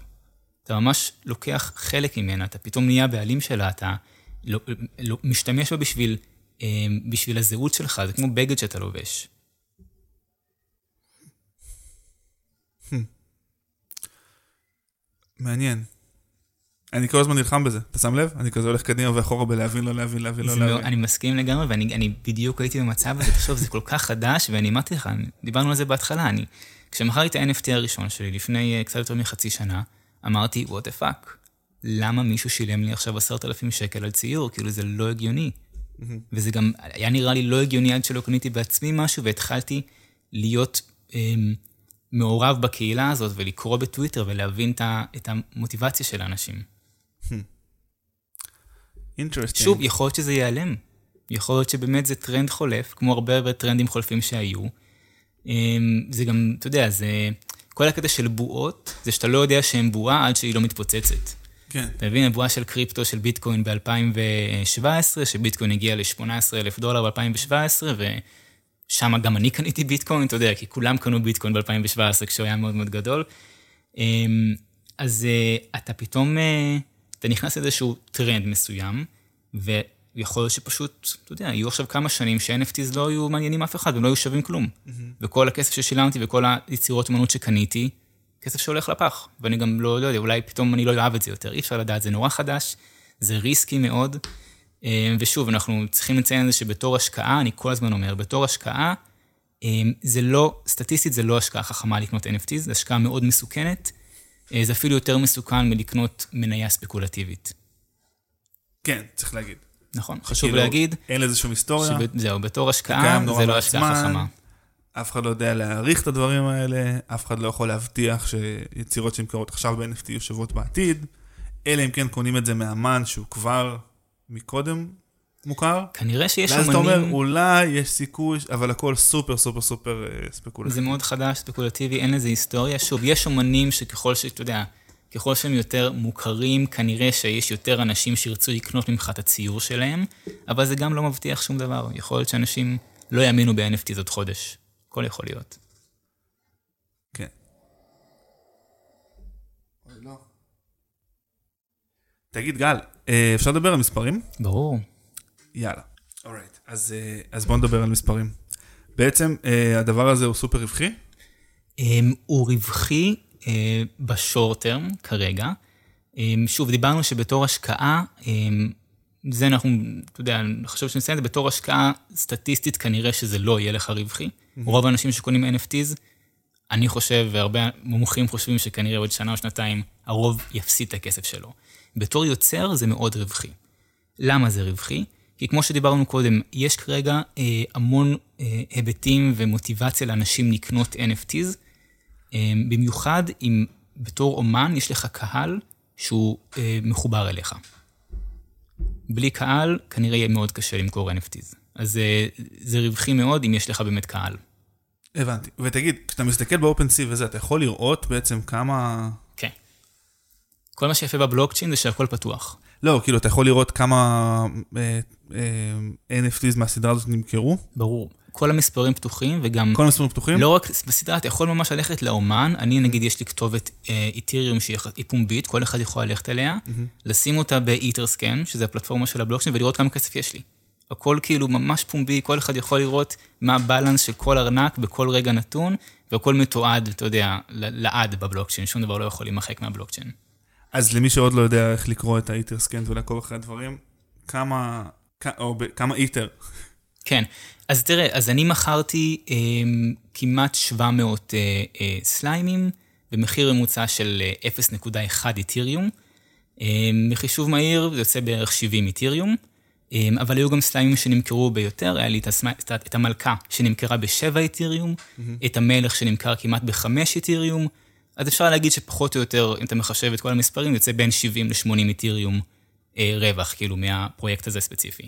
Speaker 2: אתה ממש לוקח חלק ממנה, אתה פתאום נהיה בעלים שלה, אתה לא, לא, משתמש בה בשביל, אמ, בשביל הזהות שלך, זה כמו בגד שאתה לובש.
Speaker 1: מעניין. אני כל הזמן נלחם בזה, אתה שם לב? אני כזה הולך קדימה ואחורה בלהבין, לא להבין, להבין, לא להבין.
Speaker 2: אני מסכים לגמרי, ואני אני בדיוק הייתי במצב הזה, תחשוב, זה כל כך חדש, ואני אמרתי לך, דיברנו על זה בהתחלה, אני, כשמכרתי את ה-NFT הראשון שלי, לפני אה, קצת יותר מחצי שנה, אמרתי, what the fuck, למה מישהו שילם לי עכשיו עשרת אלפים שקל על ציור? כאילו, זה לא הגיוני. וזה גם היה נראה לי לא הגיוני עד שלא קניתי בעצמי משהו, והתחלתי להיות אמ, מעורב בקהילה הזאת, ולקרוא בטוויטר, ולהבין את המוטיבציה של האנשים.
Speaker 1: Interesting.
Speaker 2: שוב, יכול להיות שזה ייעלם. יכול להיות שבאמת זה טרנד חולף, כמו הרבה הרבה טרנדים חולפים שהיו. אמ, זה גם, אתה יודע, זה... כל הקטע של בועות, זה שאתה לא יודע שהן בועה עד שהיא לא מתפוצצת.
Speaker 1: כן.
Speaker 2: אתה מבין, הבועה של קריפטו של ביטקוין ב-2017, שביטקוין הגיע ל-18 אלף דולר ב-2017, ושם גם אני קניתי ביטקוין, אתה יודע, כי כולם קנו ביטקוין ב-2017 כשהוא היה מאוד מאוד גדול. אמ, אז אה, אתה פתאום, אה, אתה נכנס לאיזשהו טרנד מסוים, יכול להיות שפשוט, אתה יודע, יהיו עכשיו כמה שנים ש-NFTs לא יהיו מעניינים אף אחד והם לא יהיו שווים כלום. וכל הכסף ששילמתי וכל היצירות אמנות שקניתי, כסף שהולך לפח. ואני גם לא, לא יודע, אולי פתאום אני לא אוהב את זה יותר, אי אפשר לדעת, זה נורא חדש, זה ריסקי מאוד. אה, ושוב, אנחנו צריכים לציין את זה שבתור השקעה, אני כל הזמן אומר, בתור השקעה, אה, זה לא, סטטיסטית זה לא השקעה חכמה לקנות NFTs, זו השקעה מאוד מסוכנת. אה, זה אפילו יותר מסוכן מלקנות מניה ספקולטיבית.
Speaker 1: כן, צריך להגיד.
Speaker 2: נכון, חשוב
Speaker 1: כאילו,
Speaker 2: להגיד.
Speaker 1: אין לזה שום היסטוריה.
Speaker 2: זהו, בתור השקעה, זה לא השקעה. חכמה.
Speaker 1: אף אחד לא יודע להעריך את הדברים האלה, אף אחד לא יכול להבטיח שיצירות שנמכרות עכשיו ב-NFT יהיו שוות בעתיד, אלא אם כן קונים את זה מאמן שהוא כבר מקודם מוכר.
Speaker 2: כנראה שיש
Speaker 1: ואז אתה אומר,
Speaker 2: אומנים,
Speaker 1: אולי יש סיכוי, אבל הכל סופר סופר סופר אה,
Speaker 2: זה
Speaker 1: ספקולטיבי.
Speaker 2: מאוד חדש, ספקולטיבי, אין לזה היסטוריה. שוב, יש אומנים שככל שאתה יודע, ככל שהם יותר מוכרים, כנראה שיש יותר אנשים שירצו לקנות ממך את הציור שלהם, אבל זה גם לא מבטיח שום דבר. יכול להיות שאנשים לא יאמינו ב-NFT עוד חודש. הכל יכול להיות.
Speaker 1: כן. לא. תגיד, גל, אה, אפשר לדבר על מספרים?
Speaker 2: ברור.
Speaker 1: יאללה. אורייט. אז, אה, אז בוא נדבר על מספרים. בעצם אה, הדבר הזה הוא סופר רווחי?
Speaker 2: אמ, הוא רווחי אה, בשורט טרם כרגע. אמ, שוב, דיברנו שבתור השקעה, אמ, זה אנחנו, אתה יודע, חשוב שנסיים את זה, בתור השקעה סטטיסטית כנראה שזה לא יהיה לך רווחי. רוב האנשים שקונים NFTs, אני חושב, והרבה מומחים חושבים שכנראה עוד שנה או שנתיים הרוב יפסיד את הכסף שלו. בתור יוצר זה מאוד רווחי. למה זה רווחי? כי כמו שדיברנו קודם, יש כרגע אה, המון אה, היבטים ומוטיבציה לאנשים לקנות NFTs, אה, במיוחד אם בתור אומן יש לך קהל שהוא אה, מחובר אליך. בלי קהל, כנראה יהיה מאוד קשה למכור NFTs. אז אה, זה רווחי מאוד אם יש לך באמת קהל.
Speaker 1: הבנתי. ותגיד, כשאתה מסתכל באופן סי וזה, אתה יכול לראות בעצם כמה...
Speaker 2: כן. כל מה שיפה בבלוקצ'יין זה שהכל פתוח.
Speaker 1: לא, כאילו, אתה יכול לראות כמה אה, אה, NFTs מהסדרה הזאת נמכרו?
Speaker 2: ברור. כל המספרים פתוחים, וגם
Speaker 1: כל המספרים פתוחים?
Speaker 2: לא רק בסדרה, אתה יכול ממש ללכת לאומן, אני נגיד יש לי כתובת אה, איתריום שהיא פומבית, כל אחד יכול ללכת אליה, לשים אותה באיטרסקן, שזה הפלטפורמה של הבלוקצ'יין, ולראות כמה כסף יש לי. הכל כאילו ממש פומבי, כל אחד יכול לראות מה הבלנס של כל ארנק בכל רגע נתון, והכל מתועד, אתה יודע, לעד בבלוקצ'יין, שום דבר לא יכול להימחק מהבלוקצ'יין.
Speaker 1: אז למי שעוד לא יודע איך לקרוא את האיטרסקנט ולעקוב אחרי הדברים, כמה... כ- או ב- כמה איטר?
Speaker 2: כן, אז תראה, אז אני מכרתי אה, כמעט 700 אה, אה, סליימים במחיר ממוצע של אה, 0.1 איתיריום. אה, מחישוב מהיר זה יוצא בערך 70 איתיריום, אה, אבל היו גם סליימים שנמכרו ביותר, היה לי את, הסמי, את, את המלכה שנמכרה ב-7 איתיריום, את המלך שנמכר כמעט ב-5 איתיריום, אז אפשר להגיד שפחות או יותר, אם אתה מחשב את כל המספרים, יוצא בין 70 ל-80 איתיריום אה, רווח, כאילו, מהפרויקט הזה ספציפי.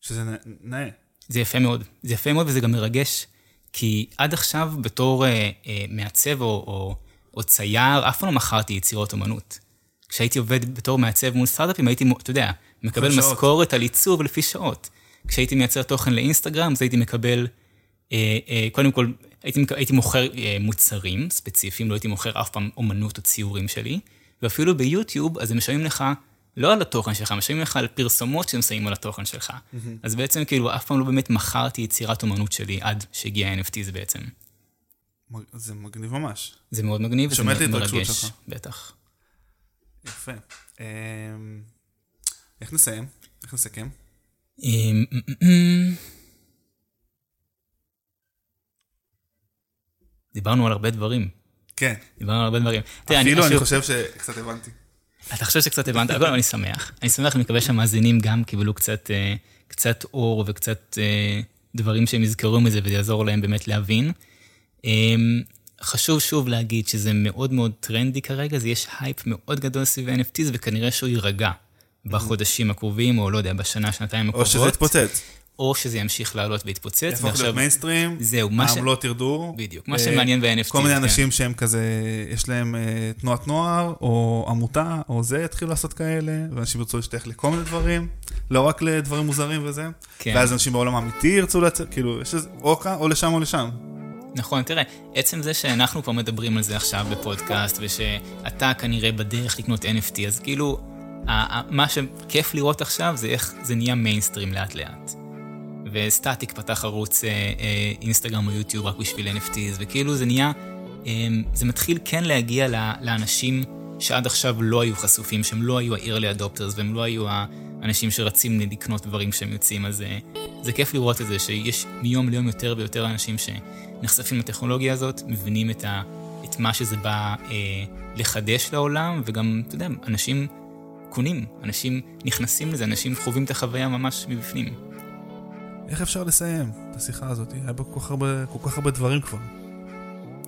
Speaker 1: שזה נ- נאה.
Speaker 2: זה יפה מאוד. זה יפה מאוד וזה גם מרגש, כי עד עכשיו בתור אה, אה, מעצב או, או, או צייר, אף פעם לא מכרתי יצירות אומנות. כשהייתי עובד בתור מעצב מול סטארט-אפים, הייתי, אתה יודע, מקבל. משכורת על עיצוב לפי שעות. כשהייתי מייצר תוכן לאינסטגרם, אז הייתי מקבל, אה, אה, קודם כל, הייתי, הייתי מוכר אה, מוצרים ספציפיים, לא הייתי מוכר אף פעם אומנות או ציורים שלי, ואפילו ביוטיוב, אז הם משלמים לך לא על התוכן שלך, הם משלמים לך על פרסומות שהם שמים על התוכן שלך. אז בעצם כאילו אף פעם לא באמת מכרתי יצירת אומנות שלי עד שהגיע ה-NFTs בעצם.
Speaker 1: מג- זה מגניב ממש.
Speaker 2: זה מאוד מגניב
Speaker 1: את
Speaker 2: מאוד מרגש,
Speaker 1: שלך.
Speaker 2: בטח.
Speaker 1: יפה. אמ, איך נסיים? איך נסכם?
Speaker 2: אמ, אמ, אמ. דיברנו על הרבה דברים.
Speaker 1: כן.
Speaker 2: דיברנו על הרבה דברים. תראה,
Speaker 1: אפילו אני חושב שקצת הבנתי.
Speaker 2: אתה חושב שקצת הבנת, אבל אני שמח. אני שמח, אני מקווה שהמאזינים גם קיבלו קצת, אה, קצת אור וקצת אה, דברים שהם יזכרו מזה וזה יעזור להם באמת להבין. אה, חשוב שוב להגיד שזה מאוד מאוד טרנדי כרגע, זה יש הייפ מאוד גדול סביב ה-NFTs וכנראה שהוא יירגע בחודשים הקרובים, או לא יודע, בשנה, שנתיים
Speaker 1: או
Speaker 2: הקרובות.
Speaker 1: שזה יתפוצץ.
Speaker 2: או שזה ימשיך לעלות ויתפוצץ.
Speaker 1: יהפוך להיות מיינסטרים,
Speaker 2: זהו, מה ש-
Speaker 1: העמלות ירדו.
Speaker 2: בדיוק, מה
Speaker 1: אה,
Speaker 2: שמעניין ב-NFTs.
Speaker 1: כל מיני
Speaker 2: כן.
Speaker 1: אנשים שהם כזה, יש להם אה, תנועת נוער, או עמותה, או זה, יתחילו לעשות כאלה, ואנשים ירצו להשתייך לכל מיני דברים, לא רק לדברים מוזרים וזה.
Speaker 2: כן.
Speaker 1: ואז אנשים בעולם האמיתי ירצו לצאת, כאילו, יש איזה, או כאן, או לשם או לשם.
Speaker 2: נכון, תראה, עצם זה שאנחנו כבר מדברים על זה עכשיו בפודקאסט, ושאתה כנראה בדרך לקנות NFT, אז כאילו, מה שכיף לראות עכשיו זה איך זה נהיה מיינסטרים לאט לאט. וסטטיק פתח ערוץ אה, אה, אינסטגרם או יוטיוב רק בשביל NFTs, וכאילו זה נהיה, אה, זה מתחיל כן להגיע לאנשים שעד עכשיו לא היו חשופים, שהם לא היו ה-early adopters והם לא היו האנשים שרצים לקנות דברים שהם יוצאים, אז אה, זה כיף לראות את זה, שיש מיום ליום יותר ויותר אנשים שנחשפים לטכנולוגיה הזאת, מבינים את, ה, את מה שזה בא אה, לחדש לעולם, וגם, אתה יודע, אנשים קונים, אנשים נכנסים לזה, אנשים חווים את החוויה ממש מבפנים.
Speaker 1: איך אפשר לסיים את השיחה הזאת? היה בה כל כך הרבה, כל כך הרבה דברים כבר.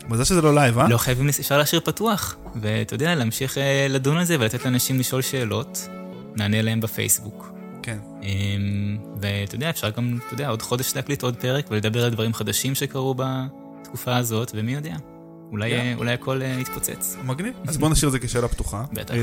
Speaker 1: מזל שזה לא לייב, אה?
Speaker 2: לא חייבים, אפשר להשאיר פתוח, ואתה יודע, להמשיך אה, לדון על זה ולתת לאנשים לשאול שאלות, נענה להם בפייסבוק.
Speaker 1: כן.
Speaker 2: אמ, ואתה יודע, אפשר גם, אתה יודע, עוד חודש להקליט עוד פרק ולדבר על דברים חדשים שקרו בתקופה הזאת, ומי יודע, אולי. אה, אולי הכל אה, יתפוצץ.
Speaker 1: מגניב. אז בואו נשאיר את זה כשאלה פתוחה.
Speaker 2: בטח.
Speaker 1: אה,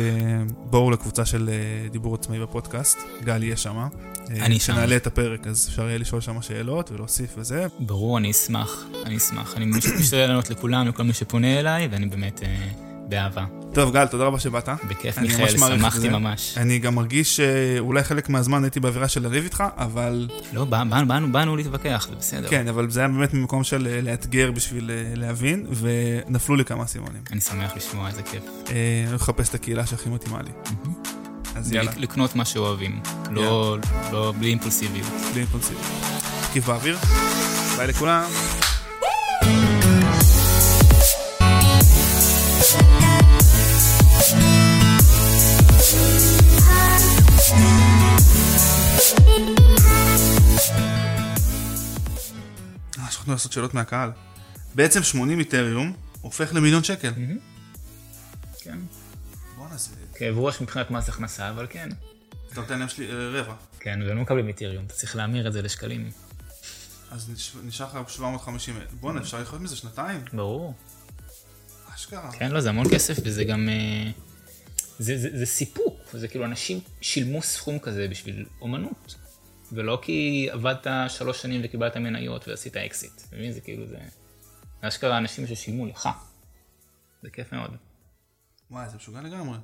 Speaker 1: בואו לקבוצה של אה, דיבור עצמאי בפודקאסט. גל יהיה שמה.
Speaker 2: אני שם.
Speaker 1: כשנעלה את הפרק, אז אפשר יהיה לשאול שם שאלות ולהוסיף וזה.
Speaker 2: ברור, אני אשמח, אני אשמח. אני מש- משתדל לענות לכולם, לכל מי שפונה אליי, ואני באמת אה, באהבה.
Speaker 1: טוב, גל, תודה רבה שבאת.
Speaker 2: בכיף, מיכאל, שמחתי. ממש.
Speaker 1: אני גם מרגיש שאולי חלק מהזמן הייתי באווירה של לריב איתך, אבל
Speaker 2: לא, בא- באנו, באנו, באנו להתווכח, זה בסדר.
Speaker 1: כן, אבל זה היה באמת ממקום של אה, לאתגר בשביל אה, להבין, ונפלו לי כמה סימונים.
Speaker 2: אני שמח לשמוע, איזה כיף.
Speaker 1: אה, אני מחפש את הקהילה שהכי מתאימה לי. אז יאללה,
Speaker 2: לק- לקנות מה שאוהבים, לא, לא, בלי אימפולסיביות.
Speaker 1: בלי אימפולסיבי. כיף באוויר. ביי לכולם. שכחנו לעשות שאלות מהקהל. בעצם 80 איתריום הופך למיליון שקל.
Speaker 2: כן.
Speaker 1: בואנה זה...
Speaker 2: כאב ראש מבחינת מס הכנסה, אבל כן.
Speaker 1: אתה נותן להם שלי אה, רבע.
Speaker 2: כן, והם לא מקבלים איתריום, אתה צריך להמיר את זה לשקלים.
Speaker 1: אז נש- נשאר לך 750 אלף. בואנה, אפשר לחיות מזה שנתיים?
Speaker 2: ברור.
Speaker 1: אשכרה.
Speaker 2: כן, לא, זה המון כסף, וזה גם... אה, זה, זה, זה סיפוק, זה כאילו אנשים שילמו סכום כזה בשביל אומנות. ולא כי עבדת שלוש שנים וקיבלת מניות ועשית אקזיט. אתה מבין? זה כאילו, זה... זה אשכרה אנשים ששילמו לך. זה כיף מאוד.
Speaker 1: וואי, זה משוגע לגמרי.